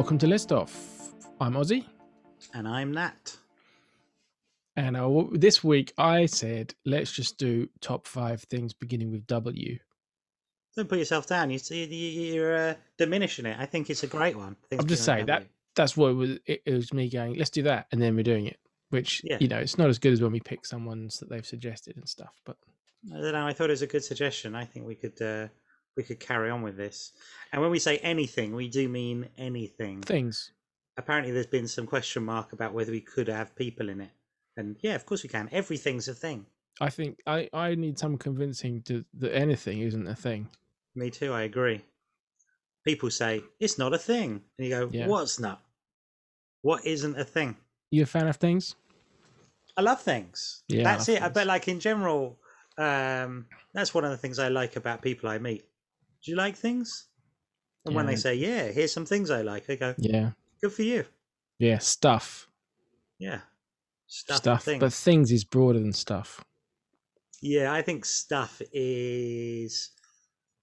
Welcome to List Off. I'm Ozzy, And I'm Nat. and uh, this week I said let's just do top five things beginning with W. Don't put yourself down. You see, you- you're uh, diminishing it. I think it's a great one. I'm just saying that that's what it was. It, it was me going, let's do that, and then we're doing it. Which Yeah. you know, it's not as good as when we pick someone's that they've suggested and stuff. But I don't know. I thought it was a good suggestion. I think we could uh, we could carry on with this. And when we say anything, we do mean anything. things, Apparently, there's been some question mark about whether we could have people in it. And yeah, of course we can. Everything's a thing. I think I I need some convincing to that anything isn't a thing. Me too. I agree. People say it's not a thing, and you go, Yeah. "What's not? What isn't a thing?" You a fan of things? I love things. Yeah, I that's love it. things. But like in general, um, that's one of the things I like about people I meet. Do you like things? And when they say, "Yeah, here's some things I like," I go, Yeah, "Good for you." yeah, stuff, Yeah, stuff, stuff. things. But things is broader than stuff. yeah, I think stuff is.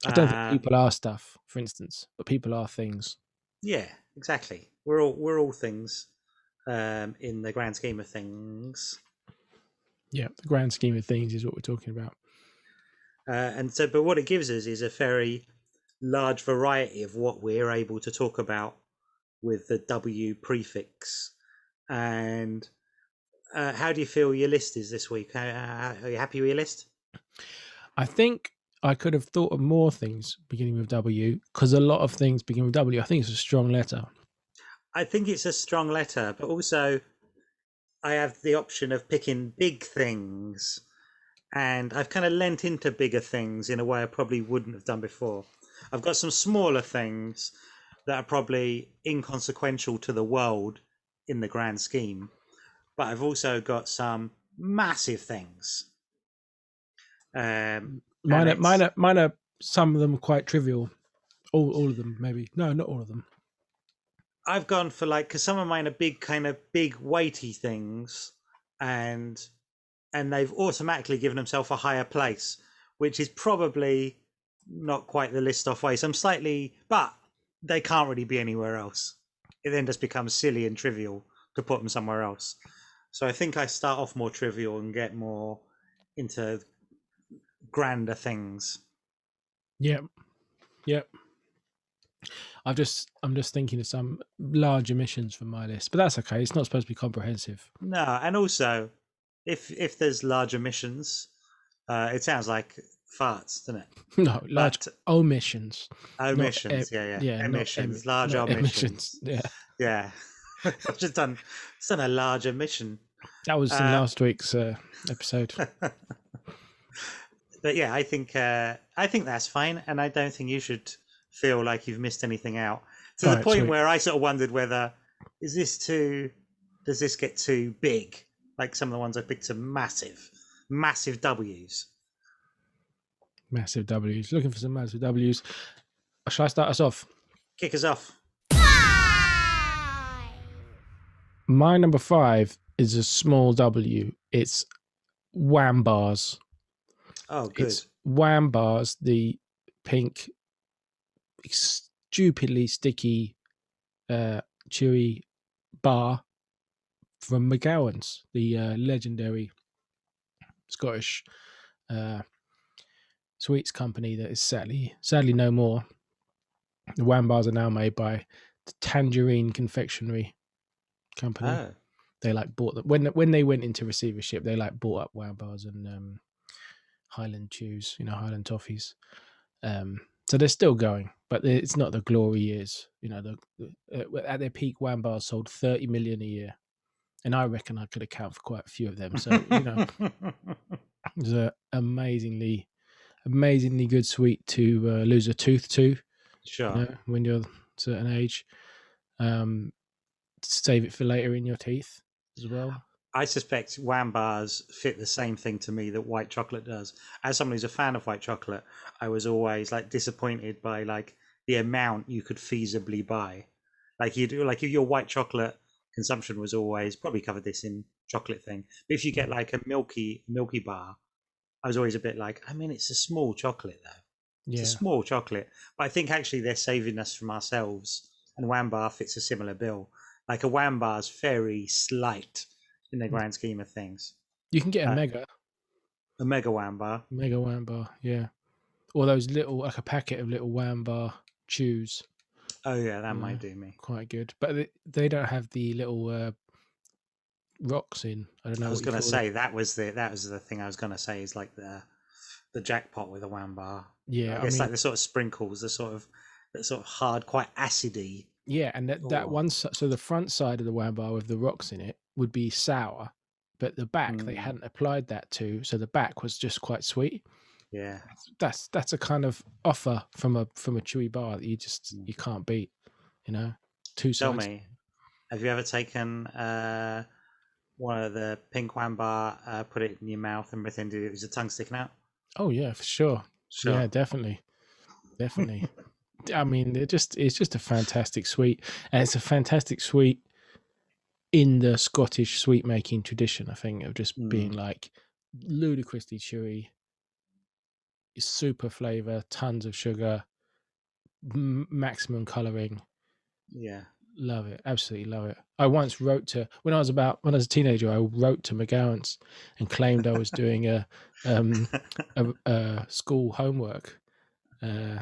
I don't uh, think people are stuff, for instance, but people are things. Yeah, exactly. We're all we're all things, um, in the grand scheme of things. Yeah, the grand scheme of things is what we're talking about. Uh, and so, but what it gives us is a very large variety of what we're able to talk about with the W prefix. And uh, how do you feel your list is this week? Uh, are you happy with your list? I think I could have thought of more things beginning with W because a lot of things begin with W. I think it's a strong letter. I think it's a strong letter, but also I have the option of picking big things. And I've kind of lent into bigger things in a way I probably wouldn't have done before. I've got some smaller things that are probably inconsequential to the world in the grand scheme, but I've also got some massive things. Um, Mine, are, mine, are, mine are some of them quite trivial. All, all of them, maybe. No, not all of them. I've gone for like because some of mine are big, kind of big, weighty things, and and they've automatically given themselves a higher place, which is probably not quite the list off way. So I'm slightly, but they can't really be anywhere else. It then just becomes silly and trivial to put them somewhere else. So I think I start off more trivial and get more into grander things. Yep. Yep. I've just I'm just thinking of some large emissions from my list, but that's okay. It's not supposed to be comprehensive. No, and also, if if there's large emissions, uh, it sounds like farts, doesn't it? No, large But omissions. omissions, em- yeah, yeah, yeah, not emissions, emi- large not omissions. Yeah, Yeah, I've just done just done a large emission, that was in Uh, last week's uh, episode. but yeah, I think uh, I think that's fine, and I don't think you should feel like you've missed anything out. To the Alright, point sweet. where I sort of wondered whether is this too does this get too big? Like some of the ones I picked are massive, massive W's. Massive W's. Looking for some massive W's. Shall I start us off? Kick us off. My number five is a small W. It's Wham Bars. Oh, good. It's Wham Bars, the pink, stupidly sticky, uh, chewy bar from McCowan's, the uh, legendary Scottish uh, sweets company that is sadly sadly no more. The Wham bars are now made by the Tangerine Confectionery Company Oh, they like bought them when when they went into receivership. They like bought up Wow bars and um, Highland Chews, you know, Highland toffees. Um, so they're still going, but it's not the glory years. You know, the, the uh, at their peak, Wham bars sold thirty million a year, and I reckon I could account for quite a few of them. So you know, it's a amazingly, amazingly good sweet to uh, lose a tooth to. sure. You know, when you're a certain age, um, save it for later in your teeth as well. I suspect wham bars fit the same thing to me that white chocolate does. As someone who's a fan of white chocolate, I was always like disappointed by like the amount you could feasibly buy. Like you do, like if your white chocolate consumption was always probably covered this in chocolate thing. But if you get like a milky milky bar, I was always a bit like, I mean, it's a small chocolate though. It's Yeah, a small chocolate, but I think actually they're saving us from ourselves and Wambar fits a similar bill. Like a Wambar's very slight in the Mm. grand scheme of things. You can get a Uh, mega, A mega Wambar. mega wham bar, yeah. Or those little, like a packet of little wham bar chews, Oh yeah, that might do me. quite good. But they, they don't have the little uh, rocks in. I don't know. I was gonna say that was the that was the thing I was gonna say is like the the jackpot with a Wambar. Yeah, it's I, mean, like the sort of sprinkles, the sort of that sort of hard, quite acidy. yeah, and that, that one, so the front side of the wham bar with the rocks in it would be sour, but the back they Mm. hadn't applied that to, so the back was just quite sweet. Yeah. That's that's a kind of offer from a from a chewy bar that you just Mm. you can't beat. You know, two Tell sides. me, have you ever taken uh, one of the pink Wambar, uh, put it in your mouth and pretend it was your tongue sticking out? Oh yeah, for sure. Sure. Yeah, definitely, definitely. I mean, it just it's just a fantastic sweet, and it's a fantastic sweet in the Scottish sweet making tradition. I think of just being like ludicrously chewy, super flavor, tons of sugar, m- maximum coloring. Yeah. Love it, absolutely love it. I once wrote to when I was about when I was a teenager. I wrote to McCowan's and claimed I was doing a um, a, a school homework uh,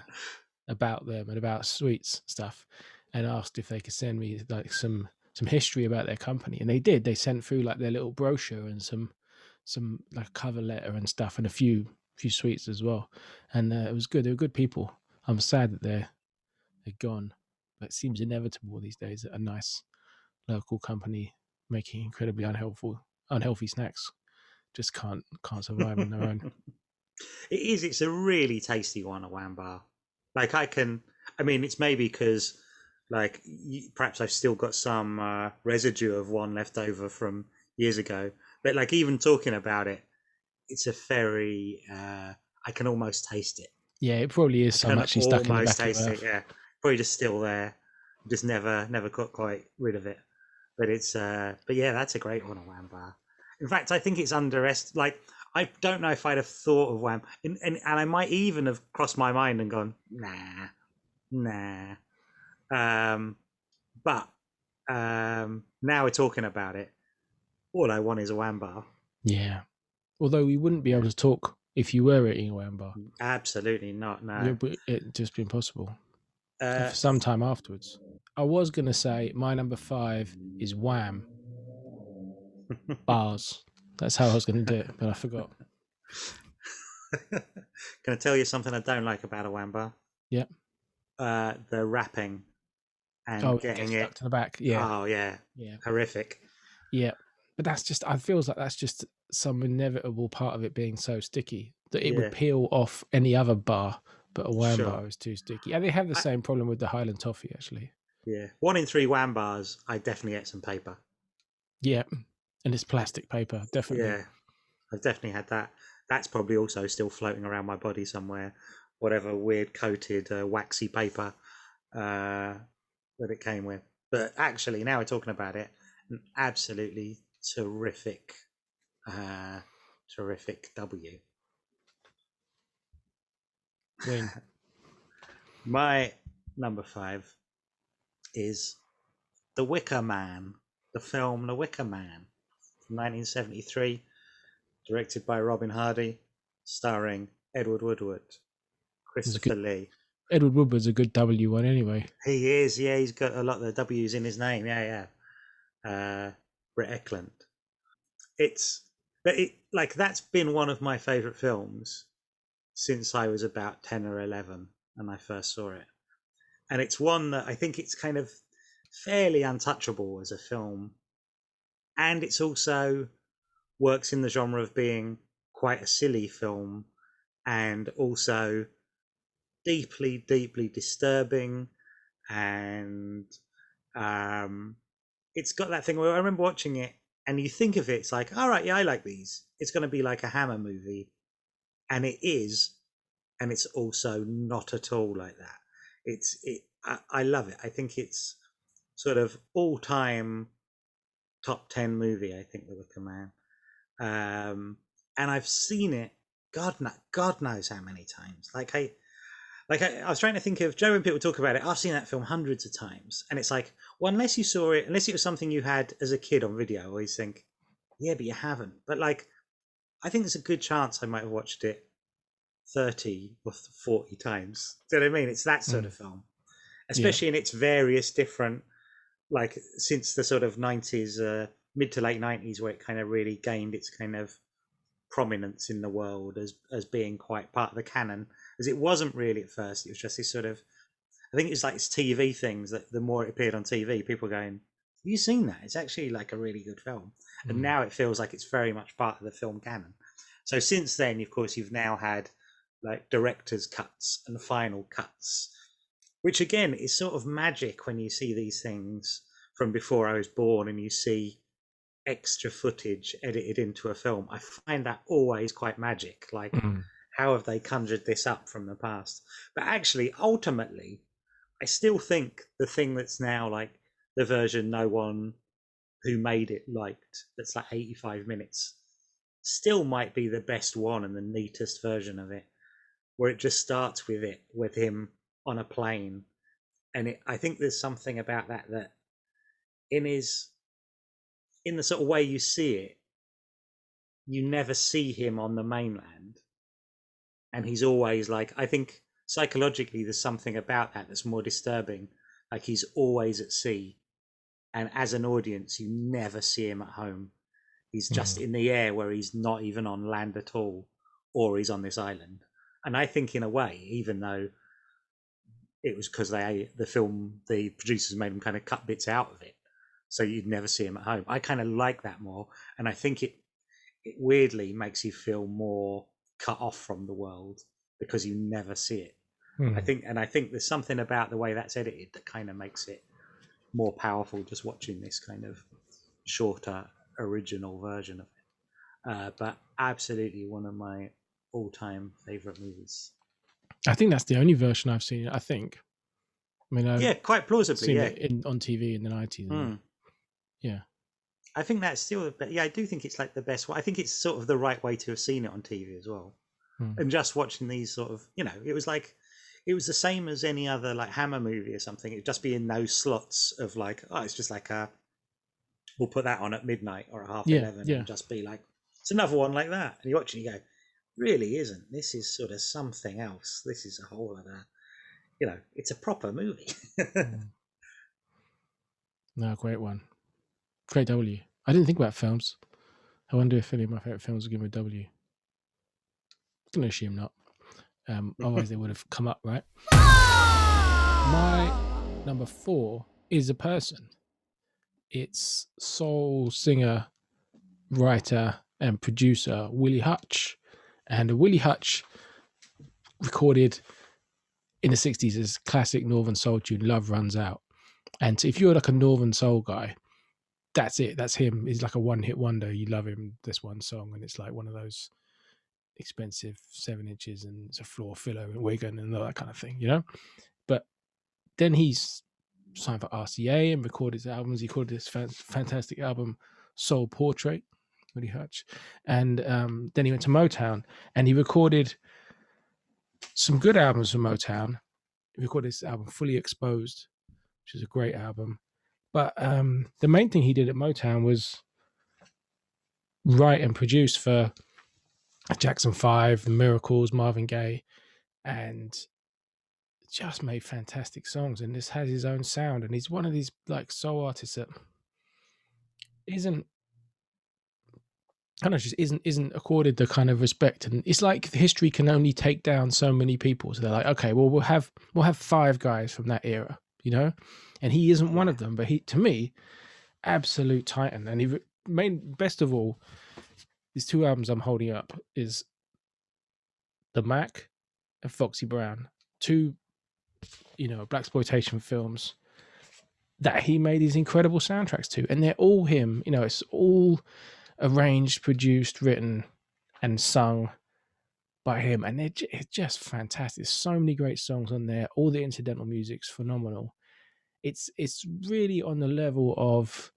about them and about sweets stuff, and asked if they could send me like some some history about their company, and they did. They sent through like their little brochure and some some like cover letter and stuff, and a few few sweets as well, and uh, it was good. They were good people. I'm sad that they're they're gone, but it seems inevitable these days that a nice local company making incredibly unhelpful unhealthy snacks just can't can't survive on their own. It is. It's a really tasty one, a Wambar. Like I can. I mean, it's maybe because, like, perhaps I've still got some uh, residue of one left over from years ago. But like, even talking about it, it's a very. Uh, I can almost taste it. Yeah, it probably is can actually stuck in the almost back taste it. Yeah, probably just still there. Just never, never got quite rid of it. But it's. uh But yeah, that's a great one, a Wambar. In fact, I think it's underestimated. Like, I don't know if I'd have thought of Wham, and, and and I might even have crossed my mind and gone, nah, nah. Um, but um, now we're talking about it. All I want is a Wham bar. Yeah. Although we wouldn't be able to talk if you were eating a wham. Absolutely not. It No. would it'd just be impossible. Uh, for some time afterwards. I was gonna say my number five is wham bars. That's how I was gonna do it, but I forgot. Can I tell you something I don't like about a Wham bar? Yep. Uh, the wrapping and Oh, getting get it. to the back. Yeah, Oh yeah, yeah, horrific. yeah. But that's just. I feels like that's just some inevitable part of it being so sticky that it Yeah. would peel off any other bar, but a wham Sure. bar is too sticky. And they have the I- same problem with the Highland toffee, actually. Yeah, one in three Wham bars. I definitely get some paper. Yeah, and it's plastic paper, definitely. Yeah, I've definitely had that. That's probably also still floating around my body somewhere. Whatever weird coated uh, waxy paper uh, that it came with. But actually, now we're talking about it, an absolutely terrific, uh, terrific W. Win. My number five is The Wicker Man, the film The Wicker Man, from 1973, directed by Robin Hardy, starring Edward Woodward, Christopher Lee. Edward Woodward's a good W one anyway. He is, yeah, he's got a lot of the W's in his name, yeah, yeah. Uh, Britt Ekland. It's, but it like that's been one of my favourite films since I was about ten or eleven, and I first saw it. And it's one that I think it's kind of fairly untouchable as a film, and it's also works in the genre of being quite a silly film, and also deeply, deeply disturbing, and um, it's got that thing where I remember watching it, and you think of it, it's like, all right, yeah, I like these. It's going to be like a Hammer movie, and it is, and it's also not at all like that. It's it. I, I love it. I think it's sort of all time top ten movie. I think The Wicker Man, um, and I've seen it. God, God knows how many times. Like I, like I, I was trying to think of Joe when people talk about it. I've seen that film hundreds of times, and it's like, well, unless you saw it, unless it was something you had as a kid on video, I always think, yeah, but you haven't. But like, I think there's a good chance I might have watched it thirty or forty times. Do you know what I mean? It's that sort Mm. of film, especially in its various different, like since the sort of nineties, uh, mid to late nineties, where it kind of really gained its kind of prominence in the world as as being quite part of the canon as it wasn't really at first. It was just this sort of, I think it's like it's TV things that the more it appeared on TV, people going, "Have you seen that? It's actually like a really good film." And Mm. now it feels like it's very much part of the film canon. So since then, of course, you've now had like director's cuts and final cuts, which again is sort of magic when you see these things from before I was born and you see extra footage edited into a film. I find that always quite magic. Like, Mm. How have they conjured this up from the past? But actually, ultimately, I still think the thing that's now like the version no one who made it liked, that's like 85 minutes, still might be the best one and the neatest version of it, where it just starts with it, with him on a plane. And it, I think there's something about that that in his, in the sort of way you see it, you never see him on the mainland and he's always like i think psychologically there's something about that that's more disturbing. Like he's always at sea. And as an audience you never see him at home. He's hmm. just in the air where he's not even on land at all or he's on this island. And i think in a way even though it was because they the film the producers made him kind of cut bits out of it so you'd never see him at home. I kind of like that more. And i think it it weirdly makes you feel more cut off from the world because you never see it. I Mm. think, and I think there's something about the way that's edited that kind of makes it more powerful. Just watching this kind of shorter original version of it, uh, but absolutely one of my all-time favorite movies. I think that's the only version I've seen. I think. I mean, I've yeah, quite plausibly. seen Yeah, it in, on TV in the nineties. Mm. Yeah. I think that's still, but yeah, I do think it's like the best one. I think it's sort of the right way to have seen it on TV as well. Hmm. And just watching these sort of, you know, it was like, it was the same as any other like Hammer movie or something. It'd just be in those slots of like, oh, it's just like a, we'll put that on at midnight or at half Yeah, 11 yeah. and just be like, it's another one like that. And you watch it and you go, really isn't. This is sort of something else. This is a whole other, you know, it's a proper movie. Mm. No, great one. Great W. I didn't think about films. I wonder if any of my favorite films give me a W. I'm gonna assume not. Um, otherwise they would have come up, right? My number four is a person. It's soul singer, writer, and producer Willie Hutch. And Willie Hutch recorded in the 60s his classic Northern Soul tune, Love Runs Out. And if you're like a Northern Soul guy, that's it. That's him. He's like a one hit wonder. You love him, this one song, and it's like one of those expensive seven inches and it's a floor filler and Wigan and all that kind of thing, you know? But then he's signed for RCA and recorded his albums. He recorded this fan- fantastic album, Soul Portrait, Willie Hutch. And um, then he went to Motown and he recorded some good albums from Motown. He recorded this album, Fully Exposed, which is a great album. But um, the main thing he did at Motown was write and produce for Jackson Five, The Miracles, Marvin Gaye, and just made fantastic songs. And this has his own sound. And he's one of these like soul artists that isn't. I don't know, just isn't isn't accorded the kind of respect, and it's like history can only take down so many people. So they're like, okay, well, we'll have we'll have five guys from that era, you know, and he isn't one of them. But he, to me, absolute titan. And he main best of all, these two albums I'm holding up is the Mack and Foxy Brown, two, you know, black exploitation films that he made these incredible soundtracks to, and they're all him. You know, it's all arranged, produced, written, and sung by him, and they're ju- it's just fantastic. So many great songs on there. All the incidental music's phenomenal. It's it's really on the level of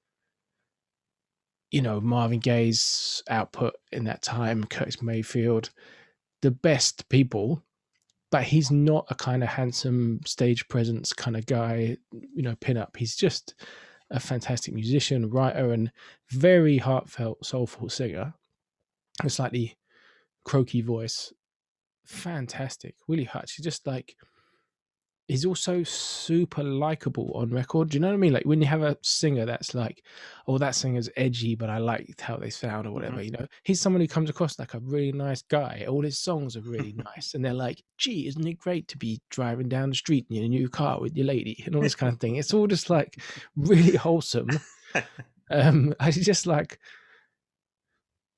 you know Marvin Gaye's output in that time, Curtis Mayfield, the best people but he's not a kind of handsome stage presence kind of guy, you know, pin up. He's just a fantastic musician, writer, and very heartfelt, soulful singer. A slightly croaky voice. Fantastic. Willie Hutch. He's just like he's also super likable on record. Do you know what I mean? Like when you have a singer that's like, oh, that singer's edgy, but I liked how they sound or whatever, mm-hmm. you know, he's someone who comes across like a really nice guy. All his songs are really nice. And they're like, gee, isn't it great to be driving down the street in your new car with your lady and all this kind of thing? It's all just like really wholesome. um, I just like,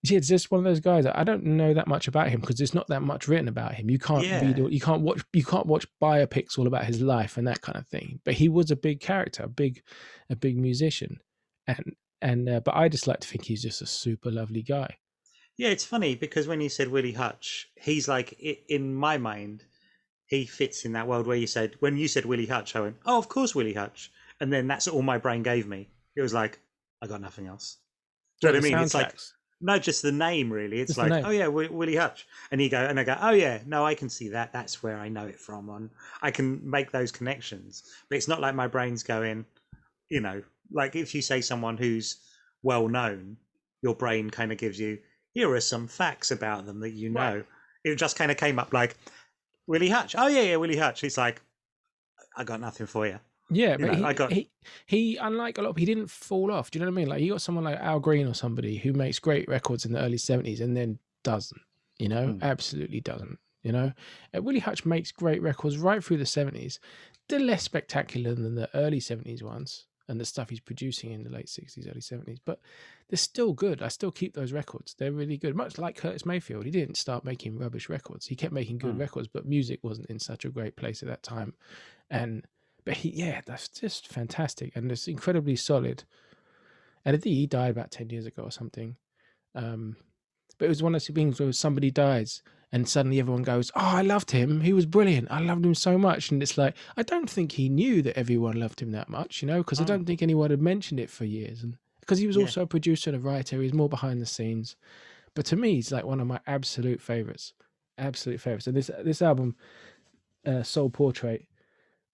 yeah, it's just one of those guys. I don't know that much about him because there's not that much written about him. You can't yeah. read, you can't watch, you can't watch biopics all about his life and that kind of thing. But he was a big character, a big, a big musician, and and uh, but I just like to think he's just a super lovely guy. Yeah, it's funny because when you said Willie Hutch, he's like in my mind, he fits in that world where you said when you said Willie Hutch, I went, oh, of course Willie Hutch, and then that's all my brain gave me. It was like I got nothing else. Do you know what I mean? It's like no, just the name really. It's just like, oh yeah, Willie Hutch, and you go, and I go, oh yeah, no, I can see that. That's where I know it from. On I can make those connections, but it's not like my brain's going, you know, like if you say someone who's well known, your brain kind of gives you, here are some facts about them that you know. Right. It just kind of came up like Willie Hutch. Oh yeah, yeah, Willie Hutch. It's like I got nothing for you. Yeah, but know, he, I got he, he unlike a lot of he didn't fall off. Do you know what I mean? Like you got someone like Al Green or somebody who makes great records in the early seventies and then doesn't. You know, mm. absolutely doesn't. You know, uh, Willie Hutch makes great records right through the seventies. They're less spectacular than the early seventies ones and the stuff he's producing in the late sixties, early seventies. But they're still good. I still keep those records. They're really good. Much like Curtis Mayfield, he didn't start making rubbish records. He kept making good mm. records, but music wasn't in such a great place at that time, and but he, yeah, that's just fantastic and it's incredibly solid. And I think he died about 10 years ago or something. Um, but it was one of those things where somebody dies and suddenly everyone goes, Oh, I loved him. He was brilliant. I loved him so much. And it's like, I don't think he knew that everyone loved him that much, you know, because oh. I don't think anyone had mentioned it for years. And because he was yeah. also a producer and a writer, he was more behind the scenes. But to me, he's like one of my absolute favorites. Absolute favorites. And this this album, uh, Soul Portrait,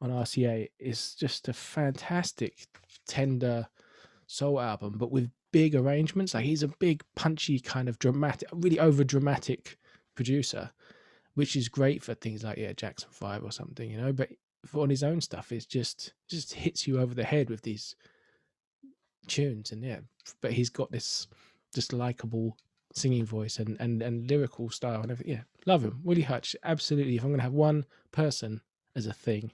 on RCA is just a fantastic, tender soul album, but with big arrangements. Like he's a big, punchy, kind of dramatic, really over dramatic producer, which is great for things like yeah Jackson Five or something, you know. But for on his own stuff, it's just just hits you over the head with these tunes, and yeah. But he's got this just likable singing voice and and and lyrical style and everything. Yeah, love him, Willie Hutch. Absolutely. If I'm gonna have one person as a thing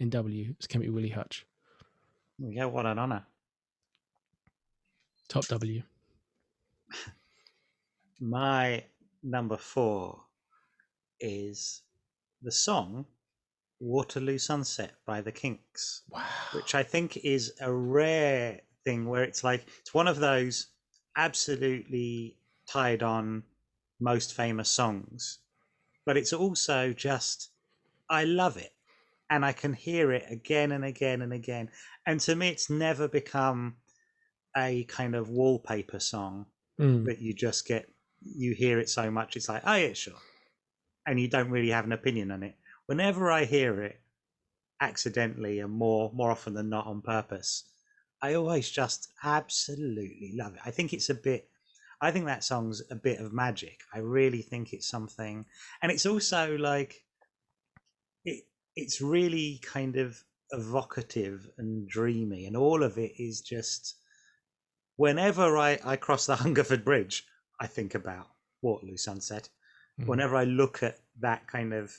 in W is Kempy Willie Hutch. Yeah, what an honour. Top W. My number four is the song Waterloo Sunset by the Kinks. Wow. Which I think is a rare thing where it's like, it's one of those absolutely tied on most famous songs, but it's also just, I love it and I can hear it again and again and again. And to me, it's never become a kind of wallpaper song mm. that you just get, you hear it so much, it's like, oh, yeah, sure. And you don't really have an opinion on it. Whenever I hear it accidentally and more, more often than not on purpose, I always just absolutely love it. I think it's a bit, I think that song's a bit of magic. I really think it's something. And it's also like, it, it's really kind of evocative and dreamy, and all of it is just. Whenever I, I cross the Hungerford Bridge, I think about Waterloo Sunset. Mm. Whenever I look at that kind of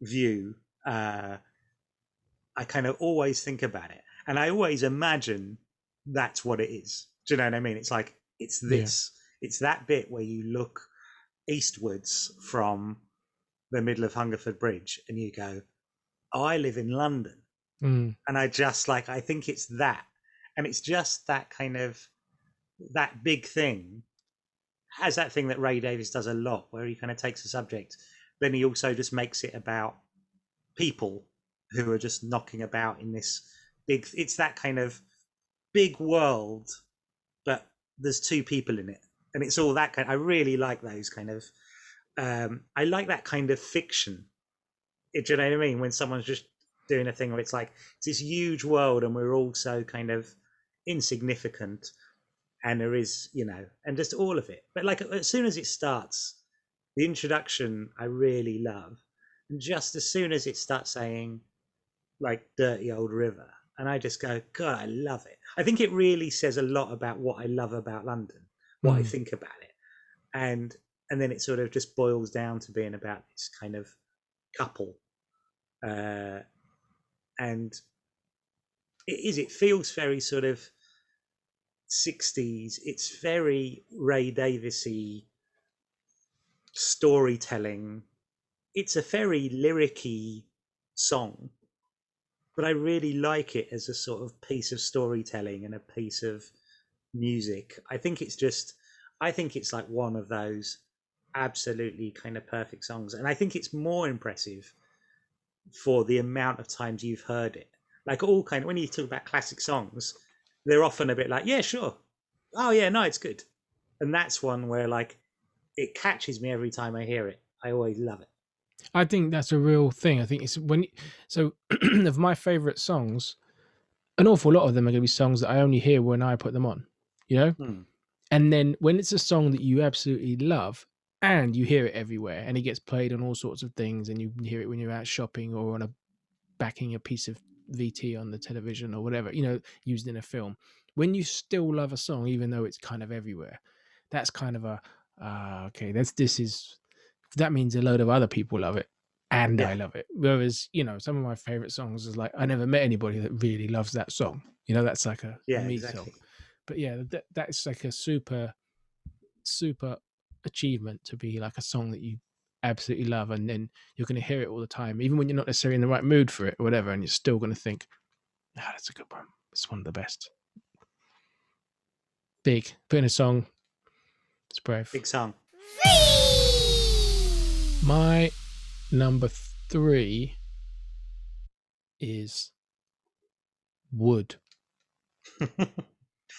view, uh, I kind of always think about it, and I always imagine that's what it is. Do you know what I mean? It's like it's this. Yeah. It's that bit where you look eastwards from the middle of Hungerford Bridge, and you go, oh, I live in London. Mm. And I just like, I think it's that. And it's just that kind of, that big thing has that thing that Ray Davies does a lot, where he kind of takes a subject, then he also just makes it about people who are just knocking about in this big, it's that kind of big world, but there's two people in it. And it's all that kind I really like those kind of, um, I like that kind of fiction do you know what I mean? When someone's just doing a thing where it's like it's this huge world and we're all so kind of insignificant and there is you know and just all of it. But like as soon as it starts the introduction i really love. And just as soon as it starts saying like dirty old river and i just go god i love it. I think it really says a lot about what i love about london what i Mm. think about it. And and then it sort of just boils down to being about this kind of couple uh and it is it feels very sort of 60s it's very ray davisy storytelling. It's a very lyricy song but i really like it as a sort of piece of storytelling and a piece of music. I think it's just i think it's like one of those absolutely kind of perfect songs and i think it's more impressive for the amount of times you've heard it like all kind of when you talk about classic songs they're often a bit like yeah sure oh yeah no it's good and that's one where like it catches me every time i hear it i always love it I think that's a real thing. I think it's when so of my favorite songs, an awful lot of them are going to be songs that I only hear when I put them on, you know. Hmm. And then when it's a song that you absolutely love and you hear it everywhere and it gets played on all sorts of things and you hear it when you're out shopping or on a backing a piece of VT on the television or whatever, you know, used in a film. When you still love a song, even though it's kind of everywhere, that's kind of a ah, okay, that's this is that means a load of other people love it and I love it. Whereas, you know, some of my favorite songs is like I never met anybody that really loves that song. You know, that's like a, a yeah me exactly song. But yeah, that that's like a super super achievement to be like a song that you absolutely love and then you're going to hear it all the time even when you're not necessarily in the right mood for it or whatever and you're still going to think ah that's a good one. It's one of the best. Big putting a song. It's brave. Big song. My number three is wood.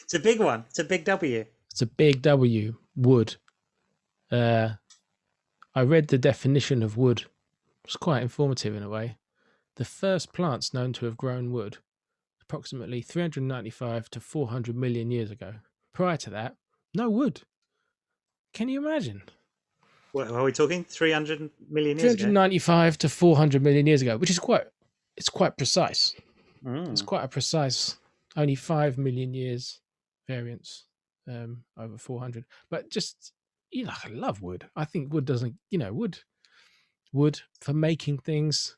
It's a big one. It's a big w. It's a big W, wood. Uh, I read the definition of wood. It's quite informative in a way. The first plants known to have grown wood, approximately 395 to 400 million years ago. Prior to that, no wood. Can you imagine? what are we talking 300 million years ago 395 to 400 million years ago, which is quite, it's quite precise. It's Mm. quite a precise, only 5 million years variance um, over 400. But just, you know, I love wood. I think wood doesn't, you know, wood, wood for making things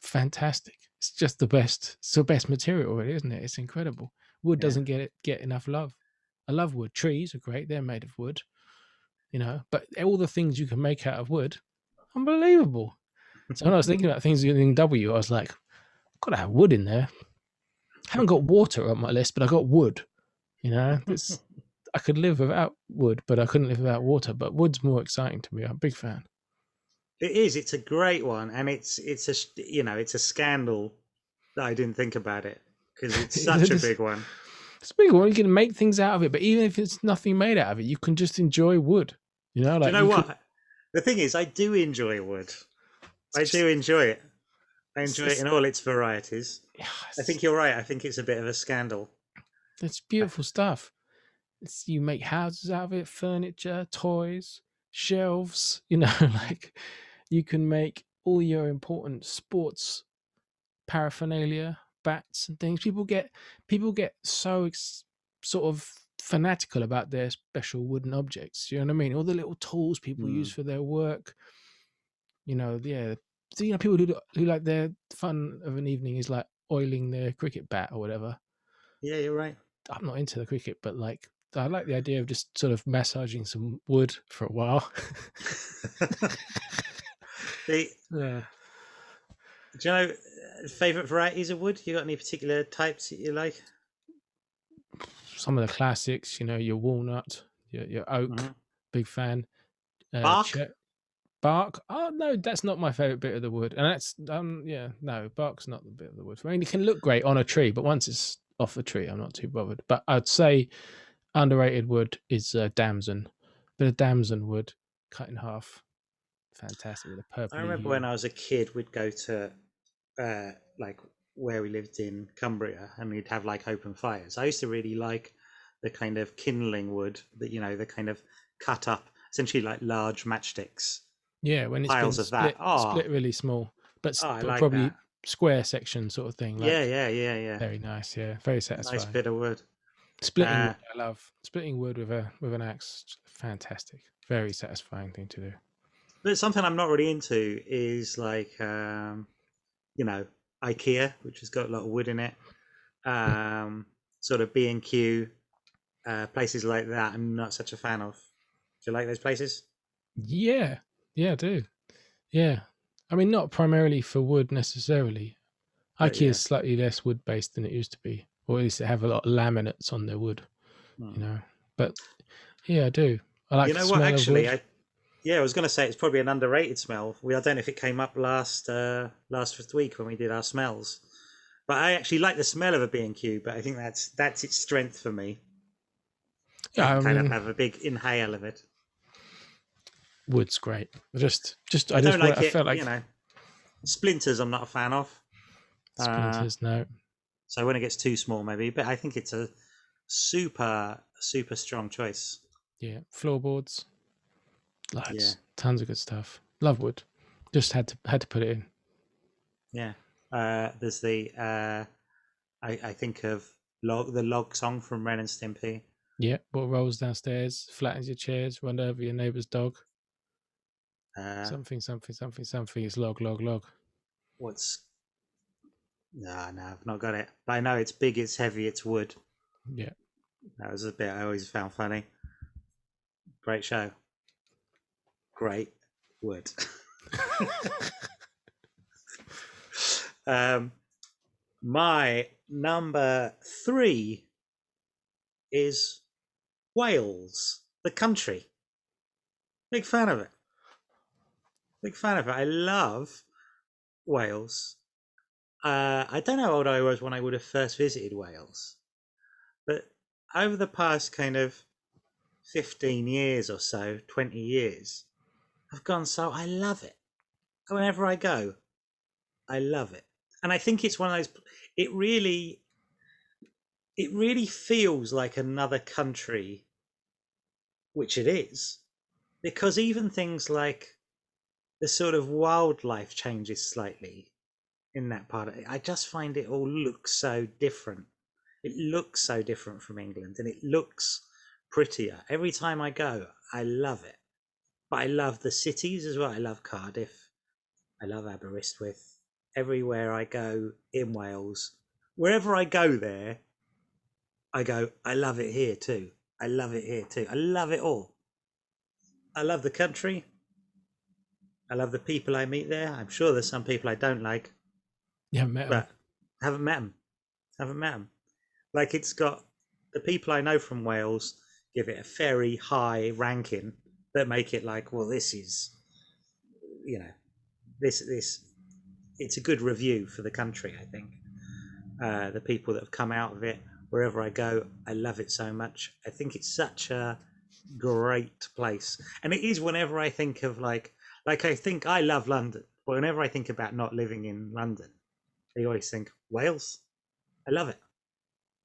fantastic. It's just the best. It's the best material, really, isn't it? It's incredible. Wood Yeah. doesn't get it, get enough love. I love wood. Trees are great. They're made of wood, you know, but all the things you can make out of wood, unbelievable. So when I was thinking about things in W, I was like, I've got to have wood in there. I haven't got water on my list, but I got wood. You know, it's, I could live without wood, but I couldn't live without water. But wood's more exciting to me. I'm a big fan. It is. It's a great one, and it's it's a sh- you know it's a scandal that I didn't think about it because it's such a big one. It's a big one. You can make things out of it, but even if it's nothing made out of it, you can just enjoy wood. You know, Do you know could- what? The thing is, I do enjoy wood. I it's do enjoy it. I it's enjoy it in all its varieties. just- I think you're right. I think it's a bit of a scandal. It's beautiful stuff. It's, you make houses out of it, furniture, toys, shelves. You know, like you can make all your important sports paraphernalia, bats and things. People get people get so ex- sort of fanatical about their special wooden objects. You know what I mean? All the little tools people use mm. for their work. You know, yeah. So, you know, people who who like their fun of an evening is like oiling their cricket bat or whatever. Yeah, you're right. I'm not into the cricket, but like I like the idea of just sort of massaging some wood for a while. the, yeah. do you know uh, favorite varieties of wood? You got any particular types that you like? Some of the classics, you know, your walnut, your your oak, Mhm. big fan. Uh, Bark? che- bark. Oh no, that's not my favorite bit of the wood, and that's um yeah no bark's not the bit of the wood. I mean, it can look great on a tree, but once it's off the tree, I'm not too bothered. But I'd say underrated wood is uh, damson, bit of damson wood cut in half. fantastic with the purple. I remember when I was a kid, we'd go to uh, like where we lived in Cumbria, and we'd have like open fires. I used to really like the kind of kindling wood that you know, the kind of cut up, essentially like large matchsticks. yeah when it's piles of that. split, Oh. split really small, but, Oh, but like probably that. square section sort of thing. Like, yeah, yeah, yeah, yeah. very nice. Yeah, very satisfying. Nice bit of wood. Splitting wood, I love splitting wood with a with an axe. Fantastic, very satisfying thing to do. But something I'm not really into is like, um, you know, IKEA, which has got a lot of wood in it. Um, sort of B and Q, uh, places like that. I'm not such a fan of. Do you like those places? Yeah, yeah, I do. Yeah, I mean, not primarily for wood necessarily. IKEA yeah. is slightly less wood based than it used to be, or at least they have a lot of laminates on their wood. Hmm. You know, but yeah, I do. I like you know what? Actually. I yeah, I was going to say it's probably an underrated smell. We I don't know if it came up last uh, last week when we did our smells, but I actually like the smell of a B and Q. But I think that's that's its strength for me. yeah, I kind mean, of have a big inhale of it. wood's great. Just, just, I, I, just, don't like I it. felt like you know, splinters. I'm not a fan of. Uh, splinters. no, So when it gets too small, maybe. But I think it's a super super strong choice. yeah, floorboards, loads, Yeah. tons of good stuff. Love wood. Just had to had to put it in. Yeah. Uh, there's the uh, I, I think of log the log song from Ren and Stimpy. Yeah, what rolls downstairs, flattens your chairs, run over your neighbour's dog. Uh, something, something, something, something. It's log, log, log. what's no, no, I've not got it. But I know it's big, it's heavy, it's wood. Yeah, That was a bit I always found funny. Great show. Great wood. um, my number three is Wales, the country. Big fan of it. Big fan of it. I love Wales. Uh, I don't know how old I was when I would have first visited Wales, but over the past kind of 15 years or so, 20 years, I've gone so I love it. Whenever I go, I love it. And I think it's one of those, it really, it really feels like another country, which it is, because even things like the sort of wildlife changes slightly in that part of it. I just find it all looks so different. It looks so different from England and it looks prettier. Every time I go, I love it. But I love the cities as well. I love Cardiff. I love Aberystwyth. Everywhere I go in Wales, wherever I go there, I go, I love it here too. I love it here too. I love it all. I love the country. I love the people I meet there. I'm sure there's some people I don't like, you haven't met 'em. but haven't met them. Haven't met them. Like it's got the people I know from Wales give it a very high ranking that make it like, well, this is, you know, this this it's a good review for the country. I think uh, the people that have come out of it, wherever I go, I love it so much. I think it's such a great place, and it is. Whenever I think of like, like I think I love London, but whenever I think about not living in London, I always think Wales. I love it.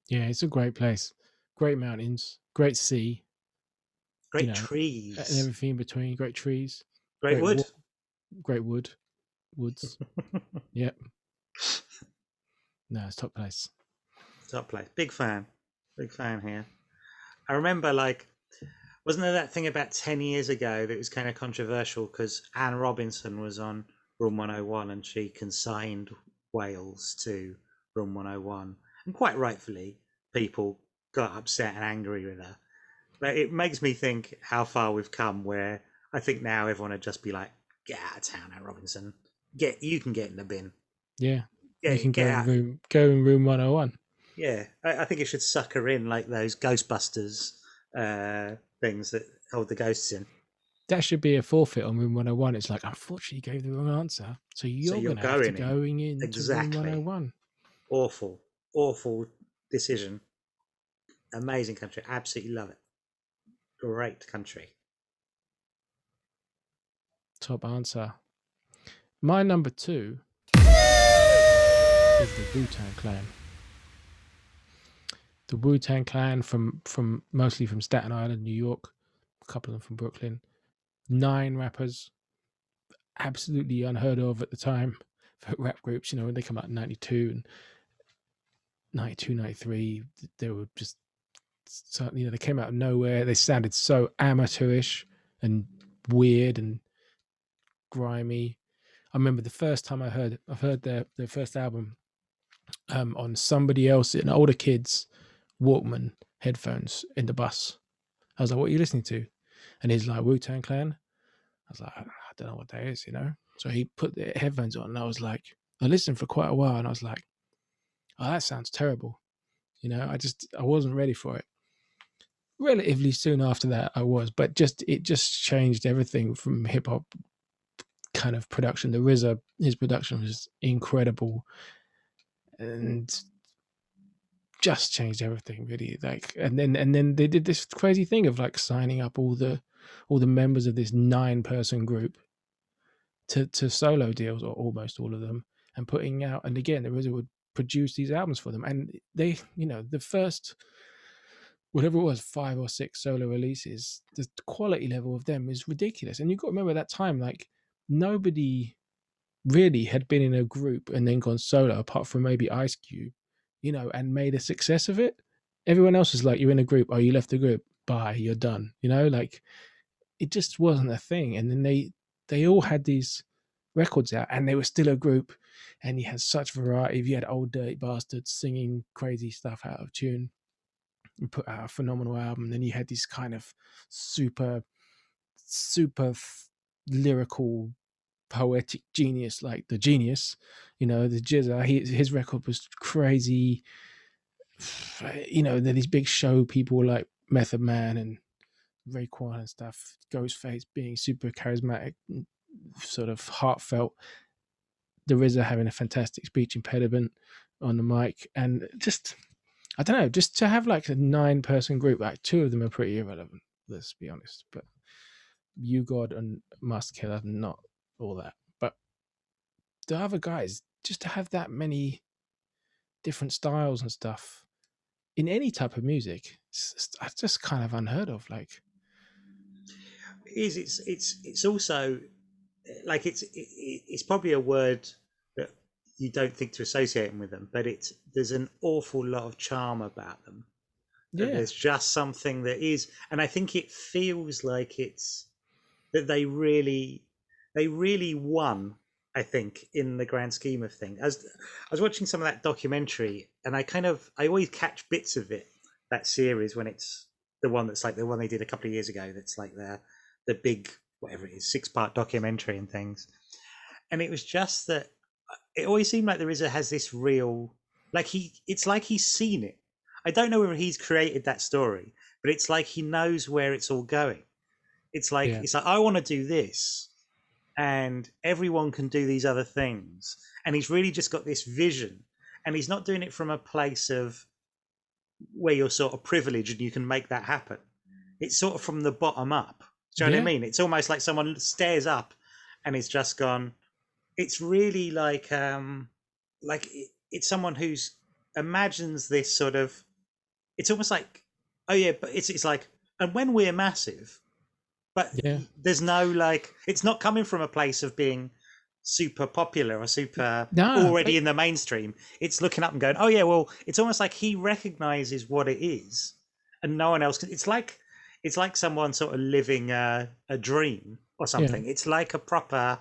Yeah, it's a great place. Great mountains, great sea, Great know, trees, and everything in between. Great trees, great, great wood. wa- great wood, woods. yep. No, it's top place. Top place. Big fan. Big fan here. I remember, like, wasn't there that thing about 10 years ago that was kind of controversial because Anne Robinson was on Room 101 and she consigned Wales to Room 101. And quite rightfully, people got upset and angry with her. But it makes me think how far we've come where I think now everyone would just be like, get out of town, Anne Robinson. Get You can get in the bin. Yeah, Yeah, you can go get in out. room, go in room one hundred and one. Yeah, I, I think it should sucker in like those Ghostbusters uh, things that hold the ghosts in. That should be a forfeit on room one hundred and one. It's like, unfortunately, you gave the wrong answer, so you're, you're gonna have to going in. going in Exactly. room one hundred and one. Awful, awful decision. Amazing country, absolutely love it. Great country. Top answer. My number two is the Wu Tang Clan. The Wu Tang Clan from from mostly from Staten Island, New York, a couple of them from Brooklyn. Nine rappers, absolutely unheard of at the time for rap groups. You know, when they come out in '92 and 92, 93, they were just certainly, you know, they came out of nowhere. They sounded so amateurish and weird and grimy. I remember the first time I heard I've heard their their first album um, on somebody else, an older kid's Walkman headphones in the bus. I was like, "What are you listening to?" And he's like, "Wu Tang Clan." I was like, "I don't know what that is," you know. So he put the headphones on, and I was like, I listened for quite a while, and I was like, "Oh, that sounds terrible," you know. I just I wasn't ready for it. Relatively soon after that, I was, but just it just changed everything from hip hop kind of production. The RZA, his production was incredible, and just changed everything really. Like, and then and then they did this crazy thing of like signing up all the all the members of this nine person group to to solo deals, or almost all of them, and putting out. And again, the RZA would produce these albums for them, and they, you know, the first whatever it was, five or six solo releases, the quality level of them is ridiculous. And you've got to remember that time, like nobody really had been in a group and then gone solo apart from maybe Ice Cube, you know, and made a success of it. Everyone else is like, you're in a group, oh, you left the group, bye, you're done. You know, like it just wasn't a thing. And then they they all had these records out and they were still a group and you had such variety. You had Ol' Dirty Bastard's singing crazy stuff out of tune and put out a phenomenal album. Then you had this kind of super, super f- lyrical, poetic genius like the genius, you know, the GZA. Uh, he, his record was crazy. You know, these big show people like Method Man and Raekwon and stuff. Ghostface being super charismatic, mm, sort of heartfelt. The RZA having a fantastic speech impediment on the mic, and just I don't know, just to have like a nine person group, like two of them are pretty irrelevant, let's be honest. But U-God and Masta Killa are not all that. But the other guys, just to have that many different styles and stuff in any type of music, it's just, it's just kind of unheard of. Like, It is it's it's it's also eh, like it's it, it's probably a word that you don't think to associate with them, but it's there's an awful lot of charm about them. Yeah, There's just something that is, and I think it feels like it's that they really they really won. I think in the grand scheme of things, as I was watching some of that documentary, and I kind of I always catch bits of it that series when it's the one that's like the one they did a couple of years ago. That's like the the big whatever it is six part documentary and things, and it was just that it always seemed like the RZA has this real like he it's like he's seen it. I don't know whether he's created that story, but it's like he knows where it's all going. It's like Yeah. it's like I want to do this, and everyone can do these other things, and he's really just got this vision, and he's not doing it from a place of where you're sort of privileged and you can make that happen. It's sort of from the bottom up. Do you know what I mean? It's almost like someone stares up and it's just gone. It's really like um like it, it's someone who's imagines this sort of. It's almost like oh yeah, but it's it's like and when we're massive, but Yeah. there's no like it's not coming from a place of being super popular or super No, already in the mainstream. It's looking up and going, oh yeah, well, it's almost like he recognizes what it is, and no one else. Can, it's like it's like someone sort of living a, a dream or something. It's like a proper,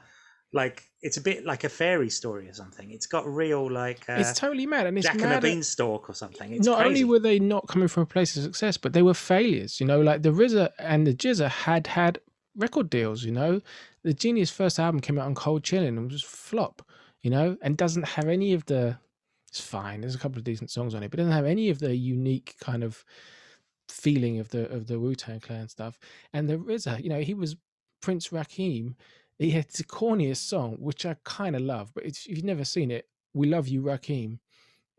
like it's a bit like a fairy story or something. It's got real like uh, it's totally mad, and it's Jack and mad. a at- Beanstalk or something. It's not crazy. only were they not coming from a place of success, but they were failures. You know, like the RZA and the GZA had had record deals. You know, the Genius first album came out on Cold Chillin' and was a flop. You know, and doesn't have any of the. It's fine. There's a couple of decent songs on it, but it doesn't have any of the unique kind of feeling of the of the Wu Tang Clan stuff. And the RZA, you know, he was Prince Rakeem. He had the corniest song, which I kind of love, but if you've never seen it, "We Love You, Rakeem."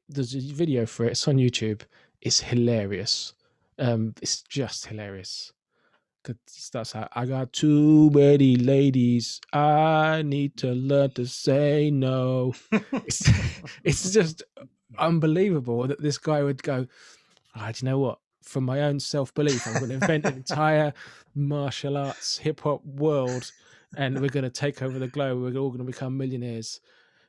There's a video for it. It's on YouTube. It's hilarious. Um, it's just hilarious. Cause starts out, I got too many ladies. I need to learn to say no. it's, it's just unbelievable that this guy would go, ah, do you know what? From my own self belief, I'm going to invent an entire martial arts hip hop world and we're going to take over the globe. We're all going to become millionaires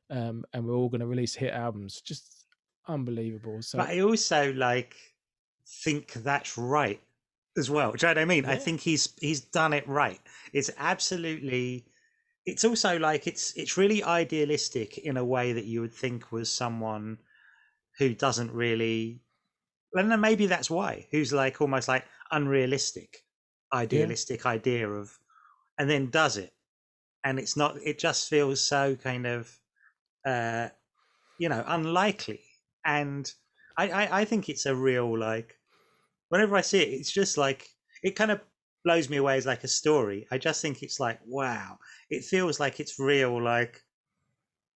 um, and we're all going to release hit albums. Just unbelievable. So, but I also like think that's right as well. Do you know what I mean? Yeah. I think he's he's done it right. It's absolutely. It's also like it's it's really idealistic in a way that you would think was someone who doesn't really. Well, then maybe that's why. Who's like almost like unrealistic, idealistic yeah. idea of, and then does it, and it's not. It just feels so kind of, uh, you know, unlikely. And I, I, I think it's a real like whenever I see it, it's just like it kind of blows me away as like a story. I just think it's like, wow, it feels like it's real. Like,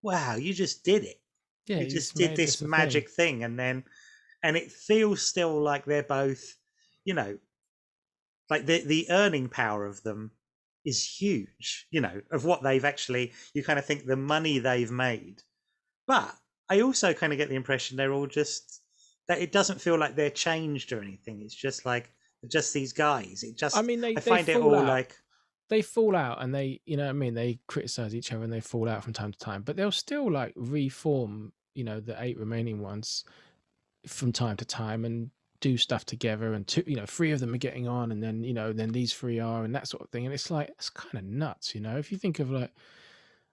wow, you just did it. Yeah, you, just did this, this magic thing. thing, and then, and it feels still like they're both, you know, like the the earning power of them is huge. You know, of what they've actually. You kind of think the money they've made, but I also kind of get the impression they're all just that it doesn't feel like they're changed or anything. It's just like just these guys. It just I mean they, I they find it all out. like they fall out and they you know what I mean they criticize each other and they fall out from time to time, but they'll still like reform you know the eight remaining ones from time to time and do stuff together and two you know three of them are getting on and then you know then these three are and that sort of thing and it's like it's kind of nuts you know if you think of like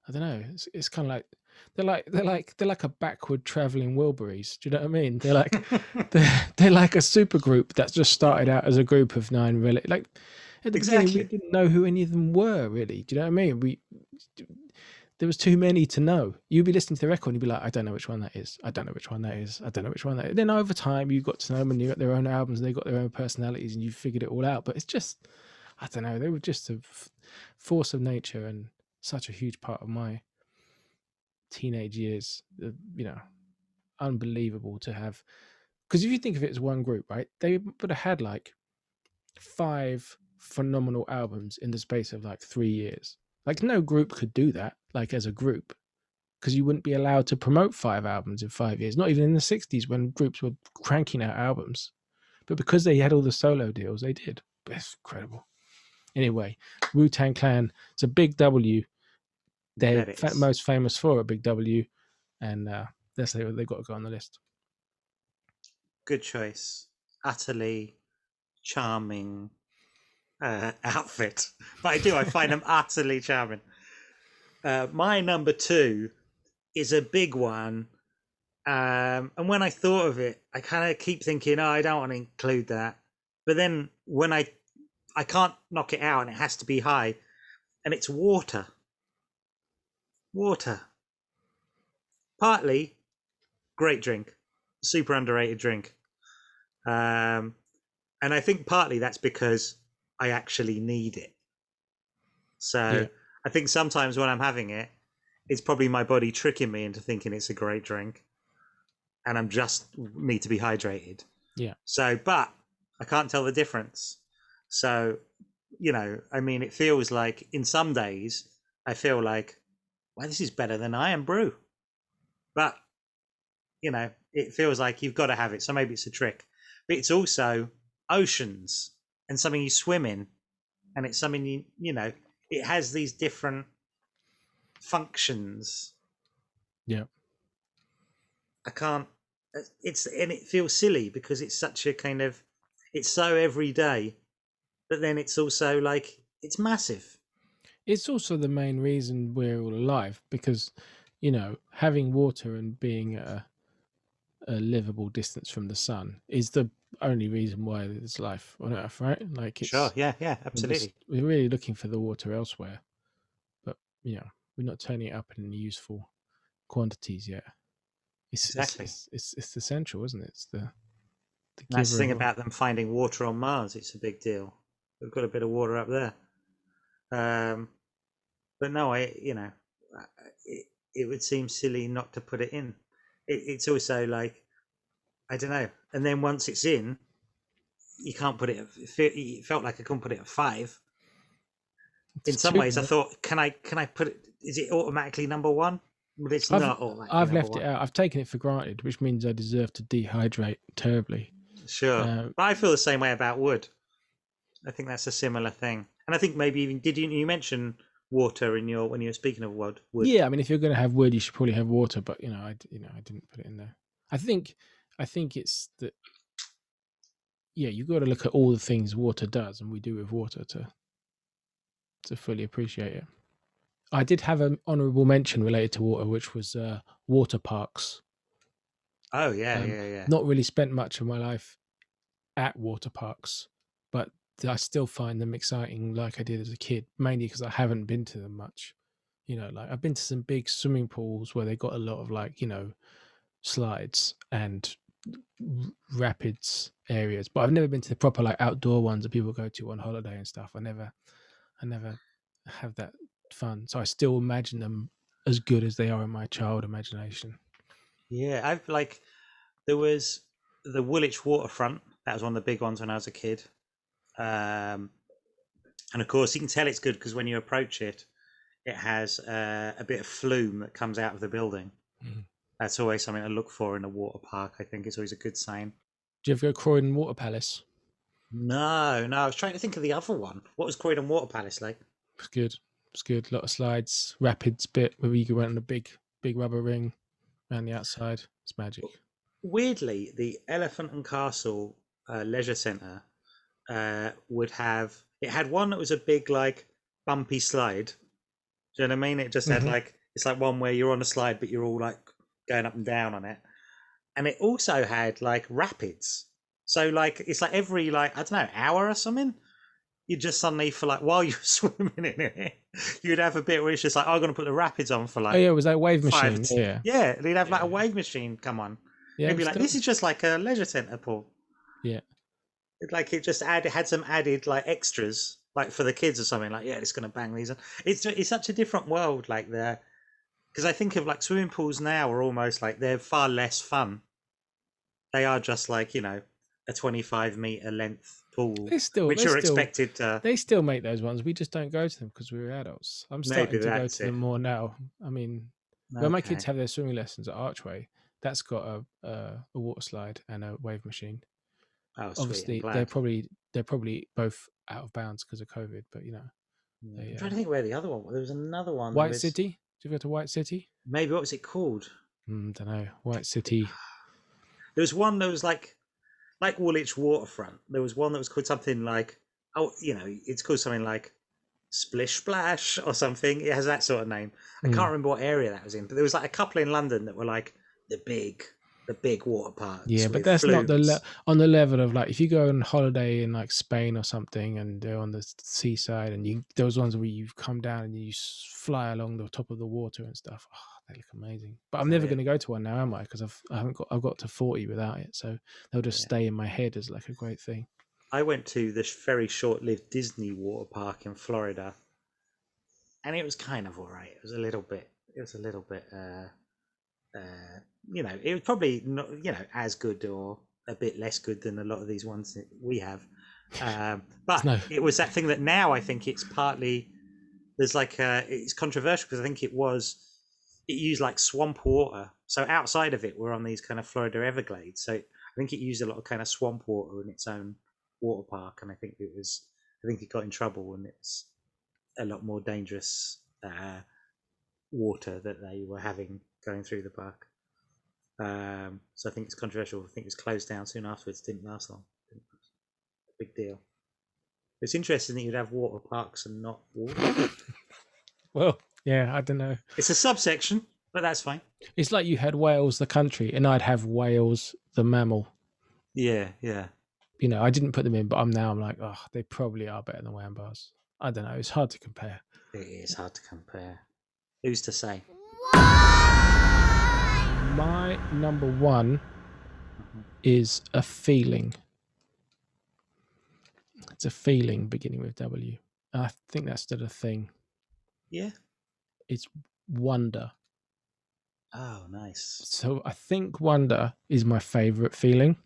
I don't know it's, it's kind of like they're like they're like they're like a backward traveling Wilburys. Do you know what I mean? They're like they're, they're like a super group that's just started out as a group of nine really like at the exactly. beginning we didn't know who any of them were really. Do you know what I mean? We there was too many to know. You'd be listening to the record and you'd be like, I don't know which one that is. I don't know which one that is. I don't know which one that is. Then over time you got to know them and you got their own albums and they got their own personalities and you figured it all out. But it's just I don't know, they were just a force of nature and such a huge part of my teenage years, you know, unbelievable to have. Because if you think of it as one group, right, they would have had like five phenomenal albums in the space of like three years. Like no group could do that, like as a group, because you wouldn't be allowed to promote five albums in five years. Not even in the '60s when groups were cranking out albums, but because they had all the solo deals, they did. It's incredible. Anyway, Wu Tang Clan. It's a big W they're fa- most famous for a big W, and uh, that's they they've got to go on the list. Good choice. Utterly charming uh, outfit, but I do. I find them utterly charming. Uh, my number two is a big one, um, and when I thought of it, I kind of keep thinking, "Oh, I don't want to include that." But then when I I can't knock it out, and it has to be high, and it's water water. Partly, great drink, super underrated drink. Um, and I think partly that's because I actually need it. So yeah. I think sometimes when I'm having it, it's probably my body tricking me into thinking it's a great drink, and I'm just need to be hydrated. Yeah. So, but I can't tell the difference. So, you know, I mean, it feels like in some days I feel like well, this is better than Irn-Bru. But, you know, it feels like you've got to have it. So maybe it's a trick. But it's also oceans and something you swim in. And it's something you, you know, it has these different functions. Yeah. I can't, it's, and it feels silly because it's such a kind of, it's so everyday. But then it's also like, it's massive it's also the main reason we're all alive because you know having water and being a, a livable distance from the sun is the only reason why there's life on earth right? Like it's, sure yeah yeah absolutely. we're, really looking for the water elsewhere but you know we're not turning it up in useful quantities yet. It's exactly. it's, it's, it's, essential isn't it? It's the, the nice thing about them finding water on mars it's a big deal. We've got a bit of water up there. Um but no, I you know, it, it would seem silly not to put it in. It, it's also like I don't know, and then once it's in, you can't put it. It felt like I couldn't put it at five. In some ways, I thought, can I can I put it? Is it automatically number one? But it's I've- not automatically. I've left one. it out. I've taken it for granted, which means I deserve to dehydrate terribly. Sure, Uh, but I feel the same way about wood. I think that's a similar thing, and I think maybe even did you you mention water in your when you were speaking of wood? wood. Yeah, I mean, if you're going to have wood, you should probably have water. But you know, I you know I didn't put it in there. I think I think it's that. Yeah, you got to look at all the things water does, and we do with water to to fully appreciate it. I did have an honourable mention related to water, which was uh, water parks. Oh yeah, Um, yeah, yeah. Not really spent much of my life at water parks, but I still find them exciting, like I did as a kid. Mainly because I haven't been to them much. You know, like I've been to some big swimming pools where they got a lot of like you know slides and rapids areas, but I've never been to the proper like outdoor ones that people go to on holiday and stuff. I never, I never have that fun. So I still imagine them as good as they are in my child imagination. Yeah, I've like there was the Woolwich waterfront. That was one of the big ones when I was a kid. Um, and of course, you can tell it's good because when you approach it, it has uh, a bit of flume that comes out of the building. Mhm. That's always something to look for in a water park. I think it's always a good sign. Do you ever go Croydon Water Palace? No, no, I was trying to think of the other one. What was Croydon Water Palace like? It's good. It's good. A lot of slides, rapids bit where you go on a big, big rubber ring around the outside. It's magic. weirdly, the Elephant and Castle uh, Leisure Centre uh, would have it had one that was a big like bumpy slide. Do you know what I mean? It just had Mhm. like it's like one where you're on a slide, but you're all like going up and down on it, and it also had like rapids. So like it's like every like I don't know hour or something. You just suddenly for like while you're swimming in it, you'd have a bit where it's just like oh, I'm gonna put the rapids on for like oh yeah, it was that wave machine. to- Yeah, yeah. They'd have like a wave machine come on. yeah. It'd be like still- this is just like a leisure centre pool. Yeah. It, like it just added had some added like extras like for the kids or something like yeah it's gonna bang these on. It's it's such a different world like there because I think of like swimming pools now are almost like they're far less fun. They are just like you know a twenty five meter length pool they still, which you're still, expected to. They still make those ones. We just don't go to them because we're adults. I'm starting to go to them more now. I mean, when my kids Okay. have their swimming lessons at Archway, that's got a a, a water slide and a wave machine. oh, Obviously, they're probably they're probably both out of bounds because of COVID. But you know, Yeah. they, I'm trying uh, to think where the other one. was. There was another one. White was- City. Do you go to White City? Maybe what was it called? Mm, don't know. White City. There was one that was like like Woolwich Waterfront. There was one that was called something like oh, you know, it's called something like Splish Splash or something. It has that sort of name. I Mm. can't remember what area that was in, but there was like a couple in London that were like the big the big water parks. Yeah, but that's not the le- on the level of like if you go on holiday in like Spain or something and they're on the seaside and you those ones where you come down and you fly along the top of the water and stuff. Oh, they look amazing. But I'm never yeah. going to go to one now, am I? Because I've I haven't got I've got to forty without it, so they'll just Yeah. stay in my head as like a great thing. I went to this very short-lived Disney water park in Florida, and it was kind of all right. It was a little bit. It was a little bit. Uh, uh, you know, it was probably not. You know, as good or a bit less good than a lot of these ones that we have. Um, but no- it was that thing that now I think it's partly there's like uh it's controversial because I think it was it used like swamp water. So outside of it, we're on these kind of Florida Everglades. So I think it used a lot of kind of swamp water in its own water park, and I think it was I think it got in trouble and it's a lot more dangerous uh, water that they were having going through the park. Um, so I think it's controversial. I think it was closed down soon afterwards. Didn't last long. Didn't last. Big deal. It's interesting that you'd have water parks and not water. Well, yeah, I don't know. it's a subsection, but that's fine. It's like you had Wales the country, and I'd have whales the mammal. Yeah, yeah. You know, I didn't put them in, but I'm now I'm like, oh, they probably are better than Wham bars. I don't know. It's hard to compare. It is hard to compare. Who's to say? My number one is a feeling. It's a feeling beginning with W. I think that's still a thing. Yeah. It's wonder. Oh, nice. So I think wonder is my favorite feeling.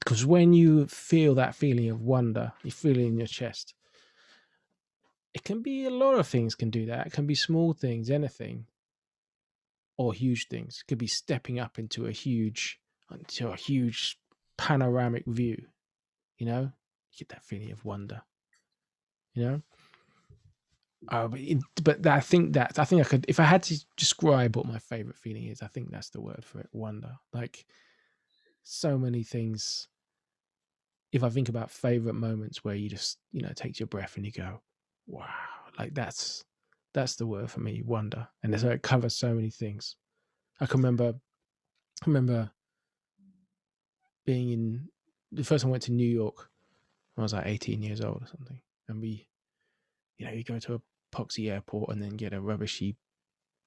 Because when you feel that feeling of wonder, you feel it in your chest. It can be a lot of things can do that. It can be small things, anything, or huge things. It could be stepping up into a huge, into a huge panoramic view. You know, you get that feeling of wonder. You know, uh, but, but I think that I think I could if I had to describe what my favorite feeling is, I think that's the word for it. Wonder. Like so many things. If I think about favorite moments where you just you know takes your breath and you go, wow, like that's that's the word for me. Wonder, and so it covers so many things. I can remember, I remember being in the first time I went to New York. I was like 18 years old or something, and we, you know, you go to a Poxy Airport and then get a rubbishy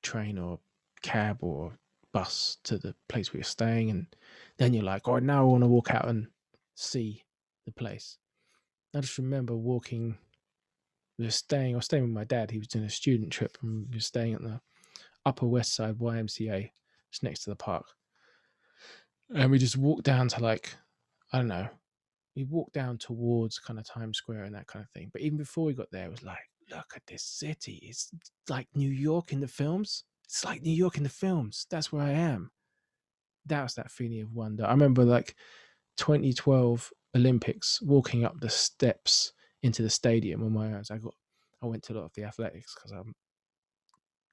train or cab or bus to the place where you're staying, and then you're like, oh, now I want to walk out and see the place. I just remember walking. Were staying. I was staying with my dad. He was doing a student trip, and we were staying at the Upper West Side YMCA, just next to the park. And we just walked down to like, I don't know, we walked down towards kind of Times Square and that kind of thing. But even before we got there, it was like, look at this city. It's like New York in the films. It's like New York in the films. That's where I am. That was that feeling of wonder. I remember like 2012 Olympics, walking up the steps into the stadium on my own. I got, I went to a lot of the athletics because I um,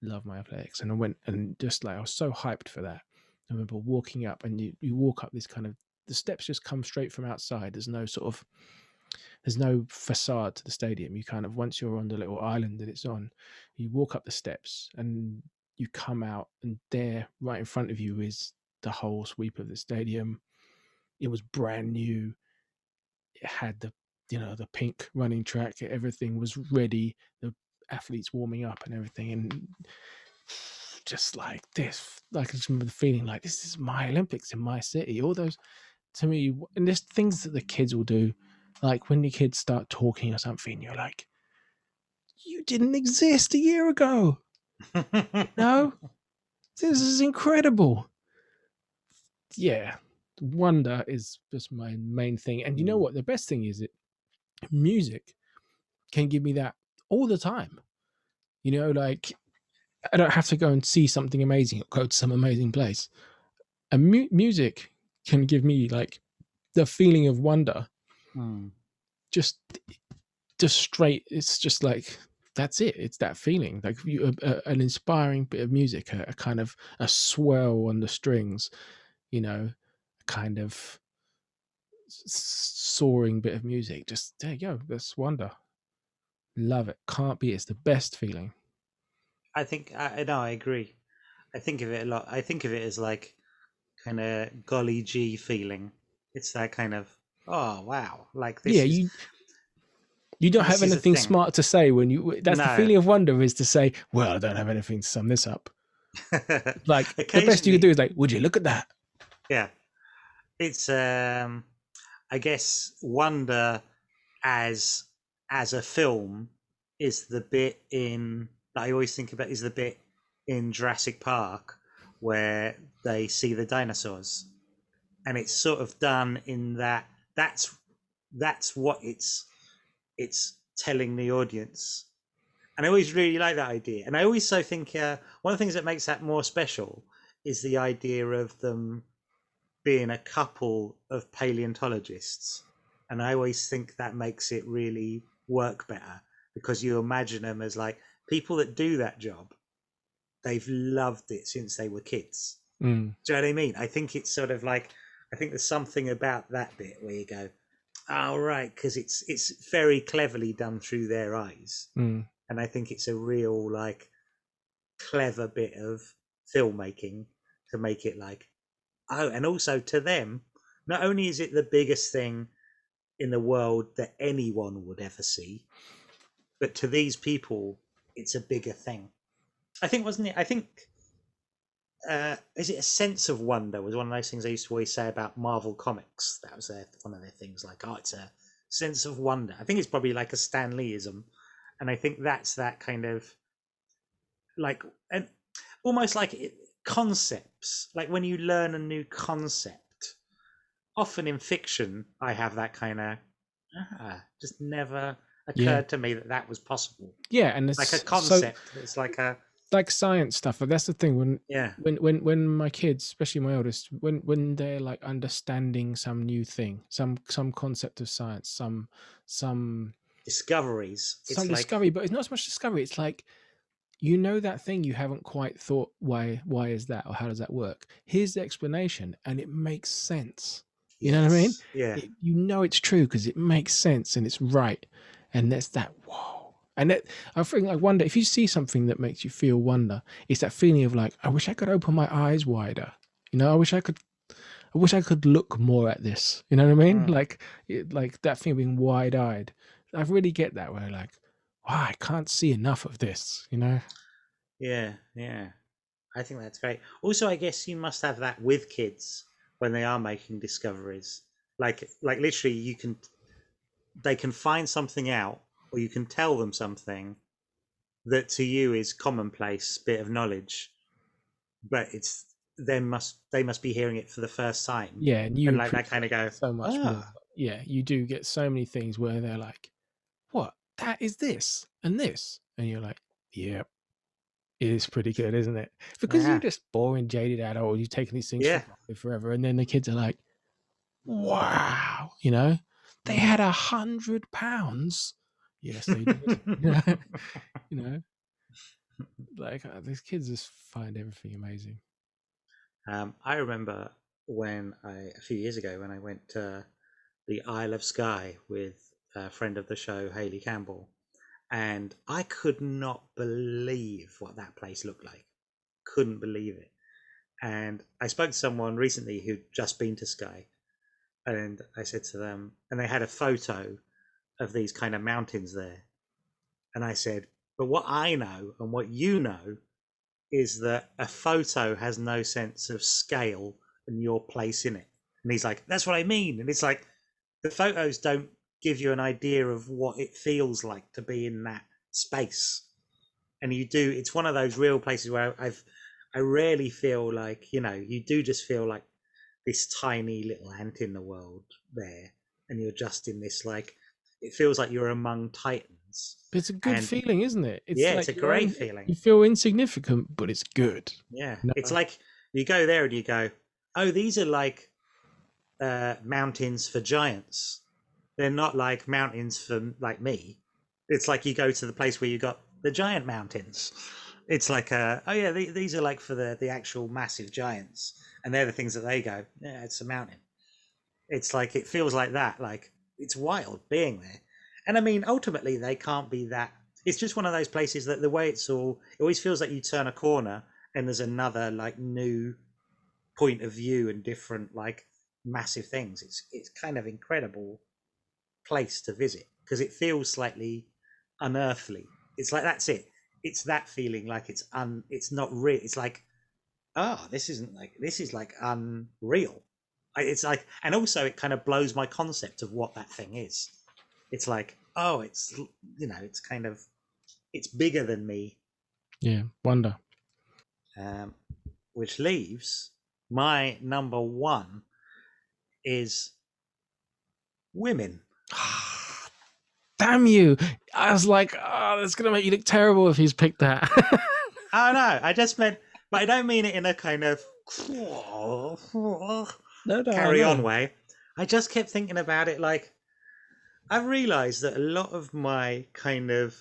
love my athletics, and I went and just like I was so hyped for that. I remember walking up, and you you walk up this kind of the steps just come straight from outside. There's no sort of there's no facade to the stadium. You kind of once you're on the little island that it's on, you walk up the steps and you come out, and there, right in front of you, is the whole sweep of the stadium. It was brand new. It had the you know the pink running track. Everything was ready. The athletes warming up and everything, and just like this, like I just remember the feeling like this is my Olympics in my city. All those to me, and there's things that the kids will do like when your kids start talking or something, you're like, you didn't exist a year ago. no, this is incredible. Yeah, wonder is just my main thing. And you know mm. what? The best thing is it music can give me that all the time. You know, like I don't have to go and see something amazing or go to some amazing place. And mu- music can give me like the feeling of wonder Hmm. just just straight it's just like that's it it's that feeling like you, a, a, an inspiring bit of music a, a, kind of a swell on the strings you know a kind of soaring bit of music just there you go that's wonder. Love it. Can't be it's the best feeling. I think I no, I agree. I think of it a lot. I think of it as like kind of golly gee feeling. It's that kind of oh wow, like this. yeah is, you you don't have anything smart to say when you that's the feeling of wonder is to say well i don't have anything to sum this up. Like the best you could do is like would you look at that? Yeah, it's um, I guess wonder as as a film is the bit in that I always think about is the bit in Jurassic Park where they see the dinosaurs, and it's sort of done in that that's that's what it's it's telling the audience. And I always really like that idea. And I always so think uh, one of the things that makes that more special is the idea of them being a couple of paleontologists. And I always think that makes it really work better because you imagine them as like people that do that job. They've loved it since they were kids. Mm. Do you know what I mean? I think it's sort of like I think there's something about that bit where you go, "Oh right," because it's it's very cleverly done through their eyes, Mm. and I think it's a real like clever bit of filmmaking to make it like, oh, and also to them, not only is it the biggest thing in the world that anyone would ever see, but to these people, it's a bigger thing. I think, wasn't it? I think uh, is it a sense of wonder was one of those things I used to always say about Marvel comics. That was their, one of their things, like oh, it's a sense of wonder. I think it's probably like a Stan Leeism, and I think that's that kind of like and almost like it, concepts. Like when you learn a new concept, often in fiction, I have that kind of ah, just never occurred Yeah. to me that that was possible. Yeah, and it's Like a so concept. it's like a like science stuff. But that's the thing when yeah, when when when my kids, especially my oldest, when when they're like understanding some new thing, some some concept of science, some some discoveries. It's some like discovery, but it's not so much discovery. It's like you know that thing you haven't quite thought why why is that or how does that work? Here's the explanation, and it makes sense. You know what I mean? Yeah, It, you know it's true because it makes sense and it's right, and that's that whoa. And that I think like wonder if you see something that makes you feel wonder, it's that feeling of like I wish I could open my eyes wider. You know, I wish I could. I wish I could look more at this. You know what I mean? Mm. Like, it, like that thing of being wide eyed. I really get that where like, wow, I can't see enough of this. You know? yeah, yeah. I think that's great. Also, I guess you must have that with kids when they are making discoveries. Like, like literally, you can they can find something out, or you can tell them something that to you is commonplace bit of knowledge, but it's they must they must be hearing it for the first time. Yeah, and you and like that kind of go. so much more. "Ah." Yeah, you do get so many things where they're like, "What? That is this and this," and you're like, "Yep." It is pretty good, isn't it? Because Yeah. you're just boring, jaded adult. You've taken these things for Yeah. granted forever, and then the kids are like, "Wow!" You know, they had a hundred pounds. Yes, they did. you know, like uh, these kids just find everything amazing. Um, I remember when I a few years ago when I went to the Isle of Skye with friend of the show, Hayley Campbell, and I could not believe what that place looked like. Couldn't believe it. And I spoke to someone recently who'd just been to Skye, and I said to them, and they had a photo of these kind of mountains there, and I said, but what I know and what you know is that a photo has no sense of scale and your place in it. And he's like, that's what I mean. And it's like, the photos don't give you an idea of what it feels like to be in that space. And you do, it's one of those real places where I've, I rarely feel like, you know, you do just feel like this tiny little ant in the world there. And you're just in this, like, it feels like you're among titans. But it's a good And- feeling, isn't it? It's yeah, like it's a great in- feeling. You feel insignificant, but it's good. Yeah, No. it's like you go there and you go, oh, these are like uh, mountains for giants. They're not like mountains for like me. It's like you go to the place where you got the giant mountains. It's like, uh, oh yeah, the- these are like for the the actual massive giants, and they're the things that they go, yeah, it's a mountain. It's like it feels like that. Like it's wild being there, and I mean, ultimately, they can't be that. It's just one of those places that the way it's all, it always feels like you turn a corner and there's another like new point of view and different like massive things. It's it's kind of incredible place to visit because it feels slightly unearthly. It's like that's it. It's that feeling like it's un. It's not real. It's like, oh, this isn't like this is like unreal. It's like, and also it kind of blows my concept of what that thing is. It's like, oh, it's you know, it's kind of, it's bigger than me Yeah, wonder. um, which leaves my number one is women. Damn you! I was like, oh, that's gonna make you look terrible if he's picked that. Oh no, I just meant, but I don't mean it in a kind of no, no, carry on way. I just kept thinking about it like I realized that a lot of my kind of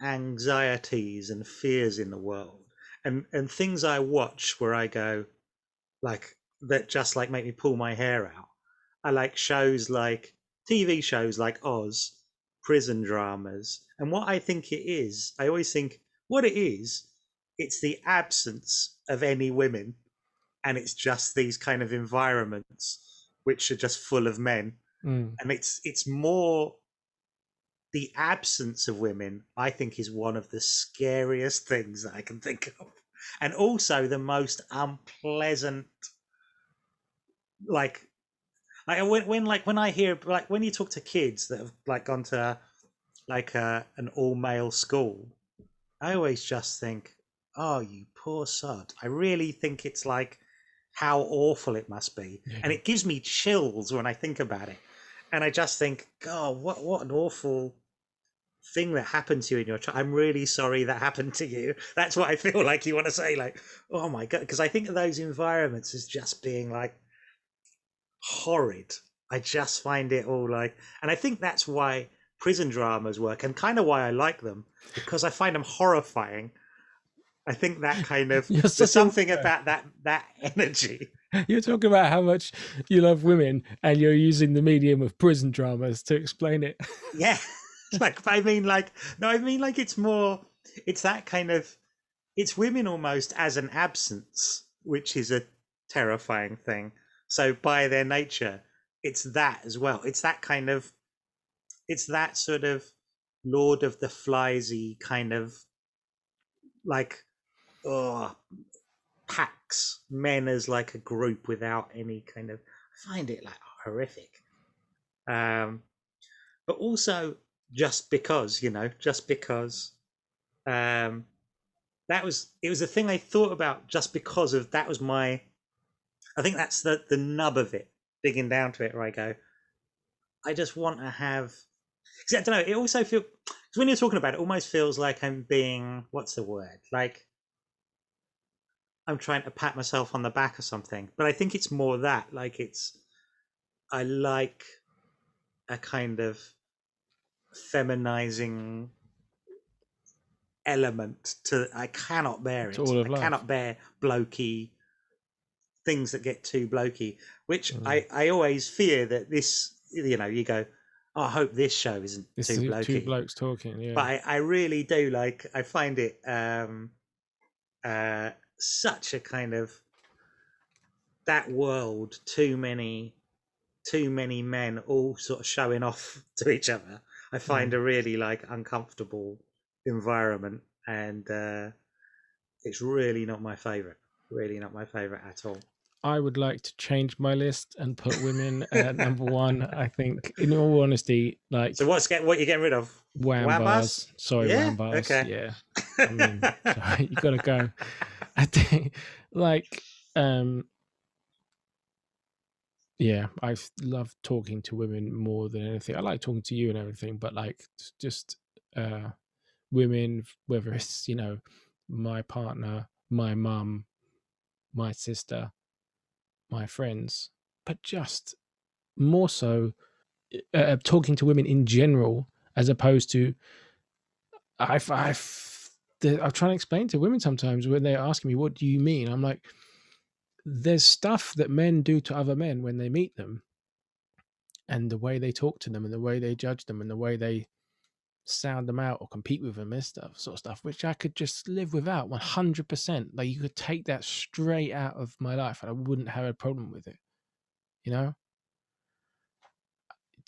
anxieties and fears in the world and and things I watch where I go like that just like make me pull my hair out. I like shows like TV shows like Oz, prison dramas. And what I think it is, I always think what it is, it's the absence of any women and it's just these kind of environments which are just full of men Mm, and it's it's more the absence of women i think is one of the scariest things that i can think of and also the most unpleasant like like when, when like when i hear like when you talk to kids that have like gone to like uh, an all male school i always just think oh you poor sod i really think it's like how awful it must be, Yeah. and it gives me chills when I think about it. And I just think, God, what what an awful thing that happened to you in your child. I'm really sorry that happened to you. That's what I feel like you want to say, like, oh my god, because I think of those environments as just being like horrid. I just find it all like, and I think that's why prison dramas work, and kind of why I like them because I find them horrifying. I think that kind of there's such a- something about that that energy. You're talking about how much you love women, and you're using the medium of prison dramas to explain it. Yeah, like I mean, like no, I mean like it's more. It's that kind of. It's women almost as an absence, which is a terrifying thing. So by their nature, it's that as well. It's that kind of. It's that sort of Lord of the Fliesy kind of. Like, oh, packs men as like a group without any kind of. I find it like horrific. Um, but also just because you know just because um that was it was a thing i thought about just because of that was my i think that's the the nub of it digging down to it where i go i just want to have. Cause i don't know it also feels because when you're talking about it, it almost feels like i'm being what's the word like i'm trying to pat myself on the back or something but i think it's more that like it's i like a kind of feminizing element to I cannot bear it. I life. cannot bear blokey things that get too blokey, which Mm. I, I always fear that this you know, you go, oh, I hope this show isn't It's too blokey. two blokes talking. Yeah. But I, I really do like I find it um uh such a kind of that world too many too many men all sort of showing off to each other i find a really like uncomfortable environment and uh it's really not my favorite really not my favorite at all I would like to change my list and put women at number one. I think, in all honesty, like so what's get what you're getting rid of wham wham bars. bars? Sorry, Yeah? wham bars. Okay. Yeah. I mean, sorry, you gotta go. I think, like, um, yeah, I love talking to women more than anything. I like talking to you and everything, but like, just uh, women, whether it's you know, my partner, my mum, my sister, my friends, but just more so uh, talking to women in general, as opposed to I've I've I'm trying to explain to women sometimes when they're asking me, "What do you mean?" I'm like, "There's stuff that men do to other men when they meet them, and the way they talk to them, and the way they judge them, and the way they sound them out or compete with them and stuff, sort of stuff, which I could just live without 100. percent Like you could take that straight out of my life, and I wouldn't have a problem with it. You know,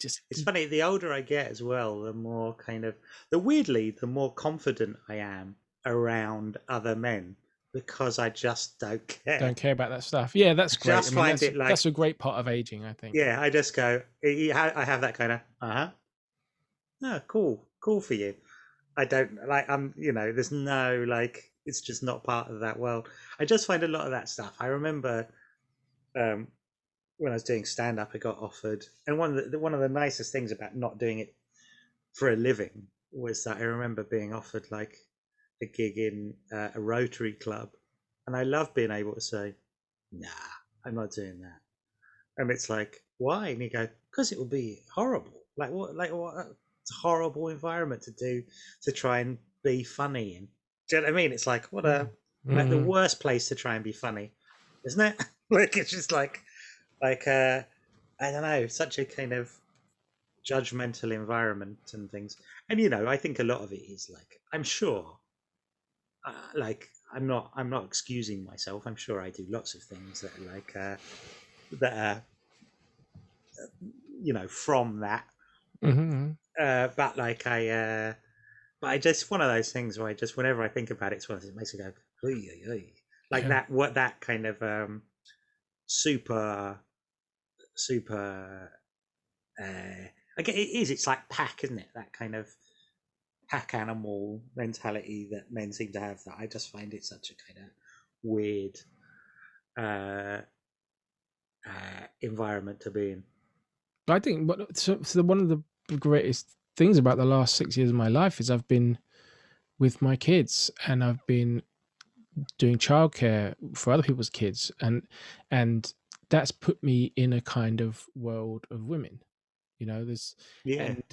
just it's funny the older i get as well the more kind of the weirdly the more confident i am around other men because i just don't care don't care about that stuff. Yeah, that's great. Just I mean, find that's, it like- that's a great part of aging, I think. yeah i just go i have that kind of uh-huh oh cool cool for you. I don't like i'm you know there's no like it's just not part of that world. I just find a lot of that stuff. I remember um when i was doing stand up i got offered and one of the one of the nicest things about not doing it for a living was that i remember being offered like a gig in uh, a rotary club and i love being able to say nah i'm not doing that. And it's like why? And you go because it will be horrible. Like what like what a horrible environment to do to try and be funny in. Do you know what i mean? It's like what a like the Mhm. worst place to try and be funny isn't it? Like it's just like like uh i don't know such a kind of judgmental environment and things. And you know i think a lot of it is like i'm sure uh, like i'm not i'm not excusing myself. I'm sure i do lots of things that are like uh that are uh, you know from that Mhm, uh but like i uh but i just one of those things where i just whenever i think about it it's one of those it makes me go "Oy, oy, oy." like Yeah. that what that kind of um super super uh I get it is it's like pack isn't it that kind of pack animal mentality that men seem to have that i just find it such a kind of weird uh uh, environment to be in. I think what so, so one of the greatest things about the last six years of my life is I've been with my kids and I've been doing childcare for other people's kids and and that's put me in a kind of world of women you know there's Yeah. and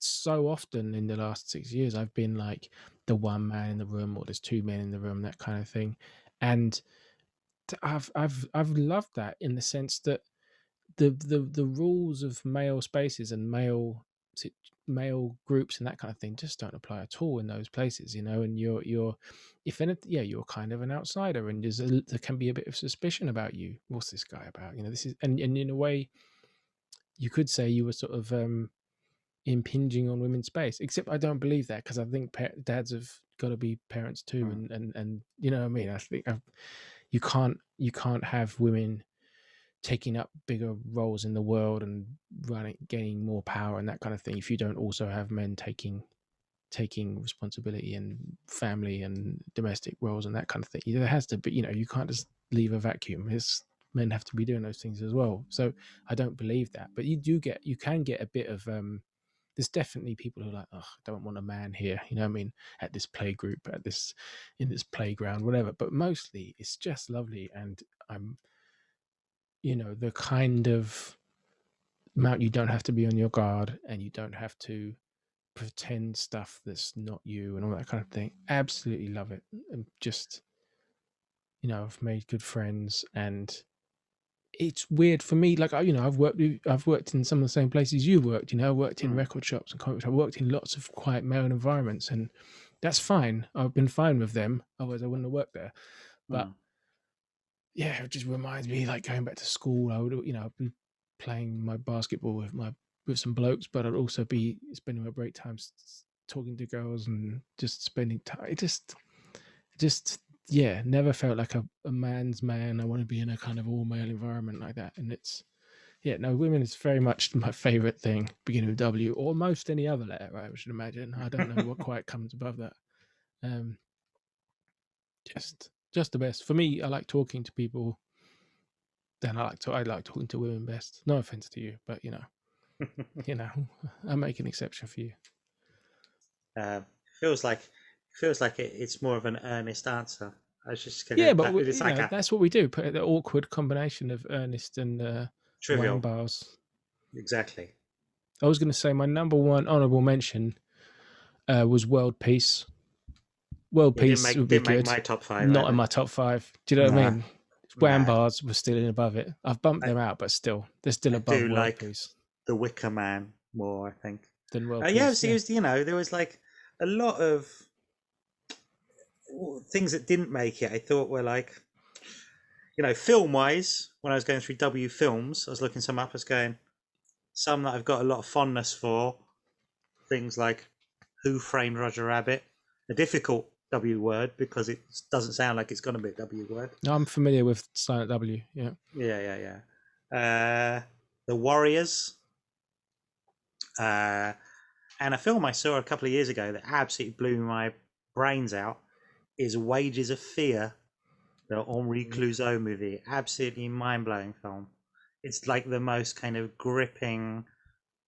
so often in the last six years i've been like the one man in the room or there's two men in the room that kind of thing and i've i've i've loved that in the sense that the the the rules of male spaces and male male groups and that kind of thing just don't apply at all in those places you know and you're you're if anything yeah you're kind of an outsider and there's a, there can be a bit of suspicion about you. What's this guy about? You know this is and, and in a way you could say you were sort of um impinging on women's space except i don't believe that because i think dads have got to be parents too Mm. and and and you know what i mean? I think I've, you can't you can't have women taking up bigger roles in the world and running gaining more power and that kind of thing if you don't also have men taking taking responsibility and family and domestic roles and that kind of thing there has to be you know you can't just leave a vacuum. It's men have to be doing those things as well. So i don't believe that but you do get you can get a bit of um there's definitely people who are like oh i don't want a man here you know i mean at this play group at this in this playground whatever but mostly it's just lovely and i'm you know the kind of amount you don't have to be on your guard and you don't have to pretend stuff that's not you and all that kind of thing absolutely love it and just you know i've made good friends and it's weird for me like I, you know i've worked with, i've worked in some of the same places you worked you know i worked in Mm. record shops and i worked in lots of quiet male environments and that's fine i've been fine with them otherwise i wouldn't have worked there but Mm. Yeah, it just reminds me like going back to school. I would, you know, I'd be playing my basketball with my with some blokes, but I'd also be spending my break times talking to girls and just spending time. It just, just, yeah, never felt like a, a man's man. I want to be in a kind of all male environment like that, and it's. Yeah, no, women is very much my favorite thing, beginning with W, or most any other letter, right, I should imagine. I don't know what quite comes above that. Um, just just the best for me. I like talking to people. Then I like to I like talking to women best. No offense to you, but you know, you know, I make an exception for you. uh, feels like feels like it, it's more of an earnest answer. I was just gonna, Yeah, but that- we, it's like know, a that's what we do. Put the awkward combination of earnest and uh, trivial. bars. Exactly. I was going to say my number one honorable mention uh, was World Peace. World Peace make, would be good. my top five. Not either. in my top five. Do you know what I mean? Wham Nah. bars were still in above it. I've bumped I- them out, but still, they're still I above do World like Peace The Wicker Man more, I think. than World Uh, Peace. yeah, it was, it was, you know, there was like a lot of things that didn't make it. I thought were like, you know, film wise. When I was going through W films, I was looking some up. I was going some that I've got a lot of fondness for. Things like Who Framed Roger Rabbit, a difficult W word because it doesn't sound like it's going to be a W word. No, I'm familiar with Silent W. Yeah. Yeah, yeah, yeah. Uh, the Warriors. Uh, and a film I saw a couple of years ago that absolutely blew my brains out is Wages of Fear, the Henri Mhm. Clouzot movie. Absolutely mind blowing film. It's like the most kind of gripping.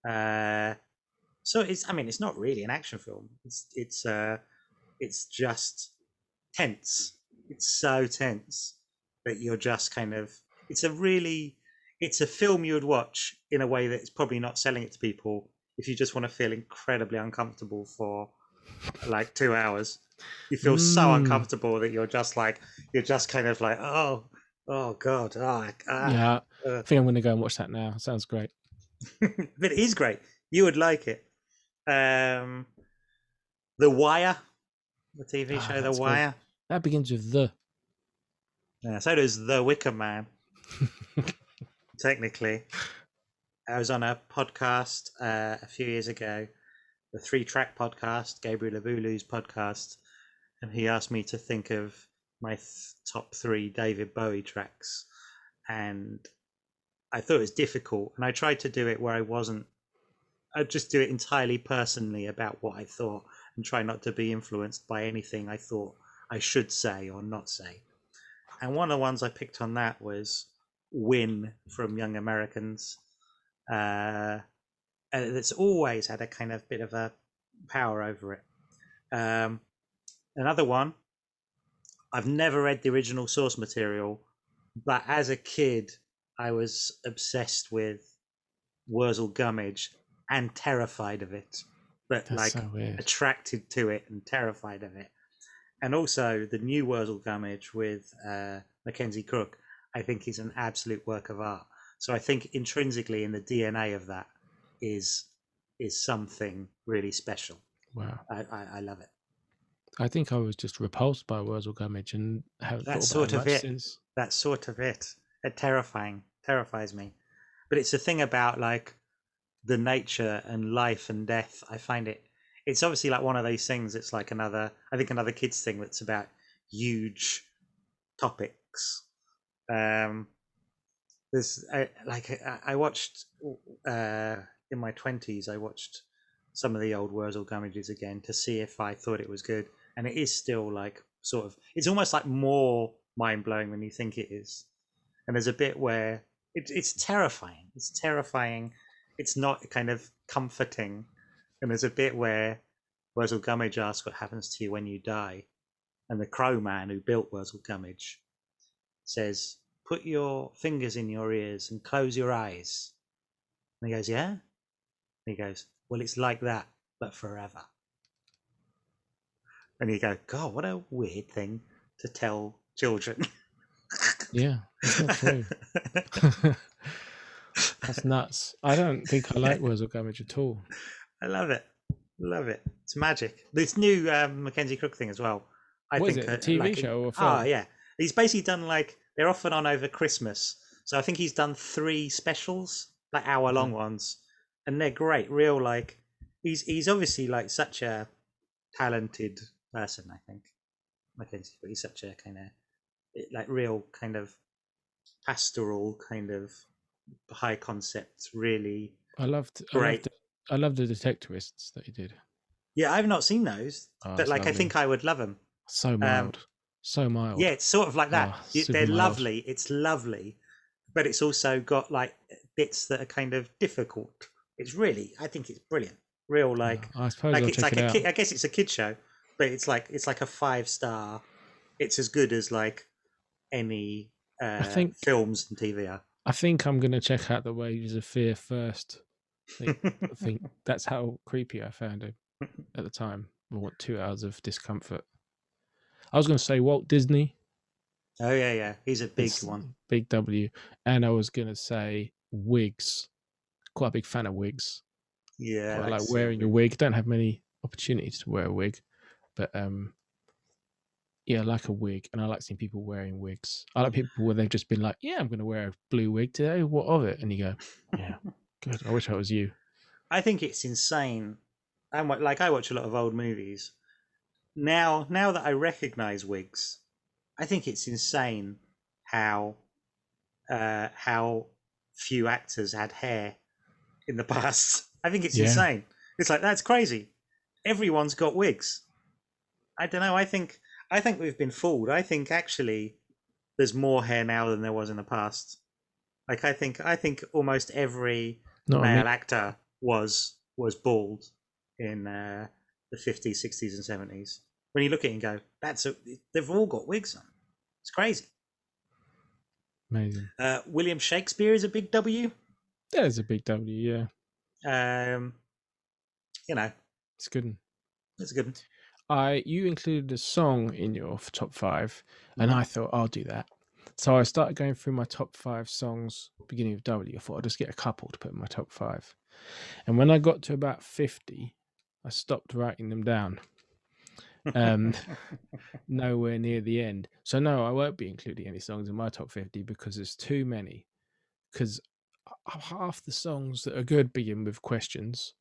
Uh, so it's. I mean, it's not really an action film. It's. It's. Uh, it's just tense. It's so tense that you're just kind of. It's a really. It's a film you would watch in a way that's probably not selling it to people if you just want to feel incredibly uncomfortable for like two hours. You feel so Mm. uncomfortable that you're just like you're just kind of like oh oh god oh, ah. yeah. uh. I think I'm going to go and watch that now. Sounds great. but it is great. You would like it. Um, the Wire, the TV Ah, show The that's good. Wire. That begins with the. Yeah, so does The Wicker Man. Technically, I was on a podcast uh, a few years ago, the Three Track Podcast, Gabriel Avulu's podcast, and he asked me to think of my th- top three David Bowie tracks, and I thought it was difficult, and I tried to do it where I wasn't. I'd just do it entirely personally about what I thought, and try not to be influenced by anything I thought I should say or not say. And one of the ones I picked on that was win from young Americans. Uh, it's always had a kind of bit of a power over it. Um, another one, I've never read the original source material, but as a kid, I was obsessed with Wurzel Gummidge and terrified of it, but That's like so attracted to it and terrified of it. And also the new Wurzel Gummidge with uh, Mackenzie Crook, I think is an absolute work of art. So I think intrinsically in the DNA of that is is something really special. Wow. I, I, I love it. I think I was just repulsed by Wurzel Gummidge and That's sort of it. since. That's sort of it. It terrifying, terrifies me. But it's a thing about like the nature and life and death. I find it. It's obviously like one of those things. It's like another. I think another kids thing that's about huge topics. Um, there's I, like I, watched uh, in my twenties. I watched some of the old Wurzel Gummidges again to see if I thought it was good, and it is still like sort of. It's almost like more mind blowing than you think it is. And there's a bit where it, it's terrifying. It's terrifying. It's not kind of comforting. And there's a bit where Wurzel Gummidge asks what happens to you when you die, and the crow man who built Wurzel Gummidge says, "Put your fingers in your ears and close your eyes." And he goes, "Yeah." And he goes, "Well, it's like that, but forever." And you go, "God, what a weird thing to tell children." Yeah, it's not true. That's nuts. I don't think I like Wurzel Gummidge at all. I love it. Love it. It's magic. This new um, Mackenzie Crook thing as well. I What is think it, a uh, TV like, show or Ah, film? yeah. He's basically done like they're often on over Christmas. So I think he's done three specials, like hour long Mm-hmm. ones, and they're great. Real like he's he's obviously like such a talented person. I think Mackenzie, but he's such a kind of like real kind of pastoral kind of high concepts, Really, I loved. I Great. loved, I loved the Detectorists that he did. yeah. I've not seen those, Oh, but like I think I would love them. so um, mild, so mild. Yeah, it's sort of like that. Oh, They're mild. lovely. It's lovely, but it's also got like bits that are kind of difficult. It's really, I think it's brilliant. Real like, I suppose like I'll it's like it a out. kid, I guess it's a kid show, but it's like it's like a five star. It's as good as like any uh, think- films and TV are. I think I'm gonna check out the Wages of Fear first. I think that's how creepy I found him at the time. I want two hours of discomfort. I was gonna say Walt Disney, oh yeah, yeah, he's a big it's one. big W, and I was gonna say wigs. Quite a big fan of wigs. Yeah, I like wearing a wig. Don't have many opportunities to wear a wig, but um, yeah, I like a wig, and I like seeing people wearing wigs. I like people where they've just been like, "Yeah, I'm going to wear a blue wig today. What of it?" And you go, "Yeah, good. I wish I was you." I think it's insane. I'm like I watch a lot of old movies. Now, now that I recognise wigs, I think it's insane how uh, how few actors had hair in the past. I think it's Yeah. insane. It's like that's crazy. Everyone's got wigs. I don't know. I think I think we've been fooled. I think actually there's more hair now than there was in the past. Like I think I think almost every Not male me- actor was was bald in uh, the 50s, 60s, and 70s. When you look at it and go, that's a, they've all got wigs on. It's crazy. amazing. Uh, William Shakespeare is a big W. There's a big W. Yeah, Um, you know, it's good. it's a good. I you included a song in your top five, and Mhm. I thought I'll do that. So I started going through my top five songs beginning with W. I thought I'd just get a couple to put in my top five. And when I got to about fifty, I stopped writing them down. Um, nowhere near the end. So no, I won't be including any songs in my top fifty because there's too many. Because half the songs that are good begin with questions.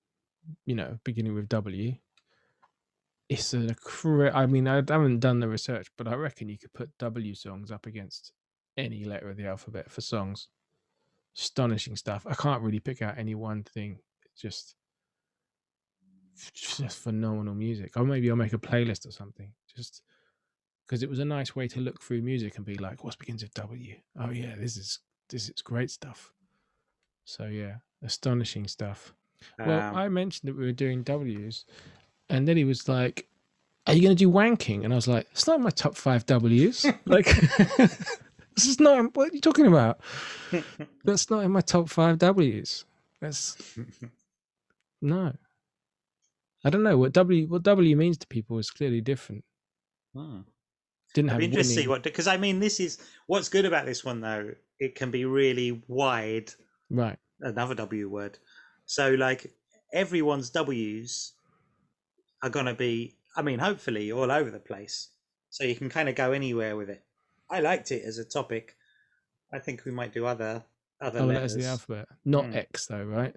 You know, beginning with W it's an cra- I mean, I haven't done the research, but I reckon you could put W songs up against any letter of the alphabet for songs. Astonishing stuff. I can't really pick out any one thing. It's just, just phenomenal music. Or maybe I'll make a playlist or something. Just because it was a nice way to look through music and be like, what begins with W? Oh yeah, this is this is great stuff. So yeah, astonishing stuff. Well, Um, I mentioned that we were doing W's, and then he was like, "Are you going to do wanking?" And I was like, "It's not in my top five W's. like, this is not. What are you talking about? That's not in my top five W's. That's no. I don't know what W what W means to people is clearly different. hmm. Didn't I'd have be interested to see what because I mean this is what's good about this one though. It can be really wide. right. Another W word. So like everyone's W's are gonna be. I mean, hopefully all over the place. So you can kind of go anywhere with it. I liked it as a topic. I think we might do other other Oh, letters. letters the alphabet, not Hmm. X though, right?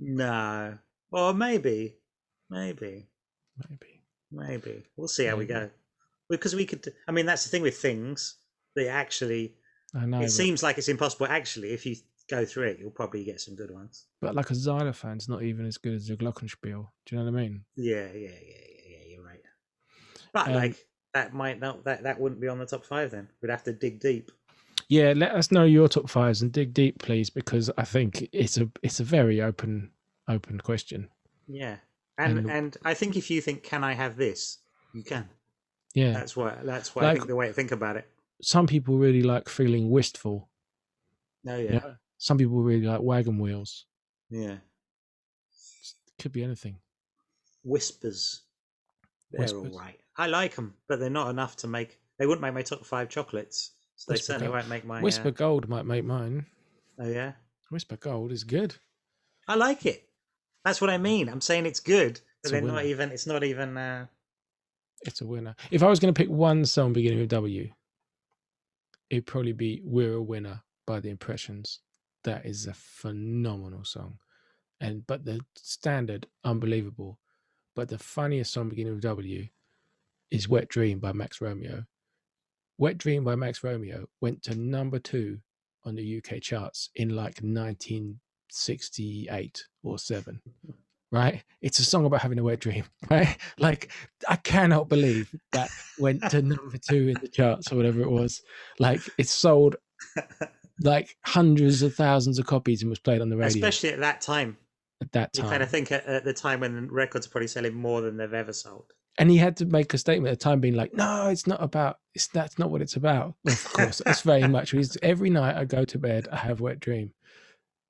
No, or maybe, maybe. Maybe. Maybe we'll see how we go. Because we could. I mean, that's the thing with things. They actually. I know. it but- seems like it's impossible. Actually, if you go through it, you'll probably get some good ones. But like a xylophone's not even as good as a glockenspiel. Do you know what I mean? Yeah, yeah, yeah, yeah, yeah. You're right. But Um, like that might not. That that wouldn't be on the top five. Then we'd have to dig deep. Yeah, let us know your top fives and dig deep, please, because I think it's a it's a very open open question. Yeah, and And- and I think if you think, can I have this? You can. Yeah, That's why. That's why I think the way to think about it. some people really like feeling wistful. No, Yeah. yeah, Some people really like wagon wheels. yeah. Could be anything. Wispas. They're Wispas. all right. I like them, but they're not enough to make. They wouldn't make my top five chocolates. So they Wispa certainly Gold. won't make my. Wispa Uh, Gold might make mine. oh yeah, Wispa Gold is good. I like it. That's what I mean. I'm saying it's good, It's but they're not even. It's not even. Uh, It's a winner. If I was going to pick one song beginning with W, it'd probably be "We're a Winner" by the Impressions. That is a phenomenal song, and but the standard unbelievable. But the funniest song beginning with W is "Wet Dream" by Max Romeo. "Wet Dream" by Max Romeo went to number two on the UK charts in like 1968 or seven. Right? It's a song about having a wet dream, right? Like I cannot believe that went to number two in the charts or whatever it was. Like it sold like hundreds of thousands of copies and was played on the radio especially at that time. at that You time. kind of think at, at the time when records are probably selling more than they've ever sold. and he had to make a statement at the time, being like, "No, it's not about. It's that's not what it's about." Well, of course, that's very much. He's, every night I go to bed, I have wet dream,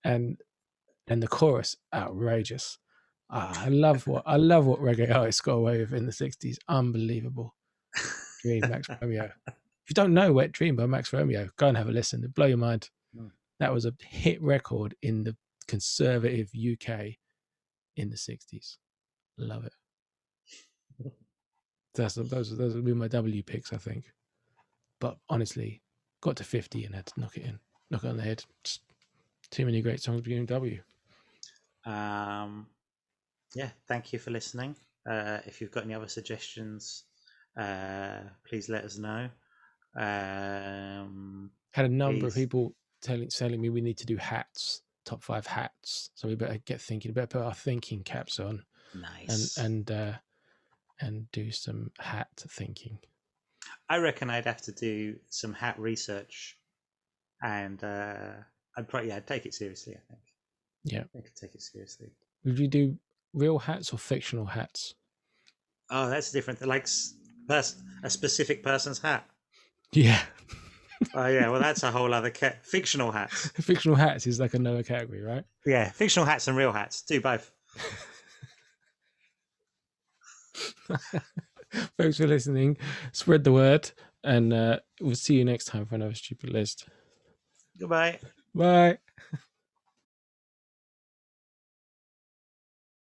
and and the chorus outrageous. Ah, I love what I love what reggae artists got away with in the '60s. Unbelievable. Dream, Max Romeo. If you don't know Wet Dream by Max Romeo, go and have a listen. It'll blow your mind. Mm. That was a hit record in the conservative UK in the 60s. Love it. That's those those would be my W picks, I think. But honestly, got to 50 and had to knock it in, knock it on the head. Just too many great songs beginning W. Um, yeah, thank you for listening. Uh, if you've got any other suggestions, uh, please let us know. Um, Had a number of people telling telling me we need to do hats, top five hats. So we better get thinking, better put our thinking caps on and nice. and uh, and do some hat thinking. I reckon I'd have to do some hat research, and uh, I'd probably yeah, I'd take it seriously. I think. Yeah. I could take it seriously. Would you do real hats or fictional hats? Oh, that's different. Like pers- a specific person's hat. Yeah, Oh yeah, well that's a whole other ca- fictional hats. fictional hats is like another category, right? Yeah, fictional hats and real hats. Do both. Thanks for listening. Spread the word, and uh, we'll see you next time for another stupid list. Goodbye. Bye.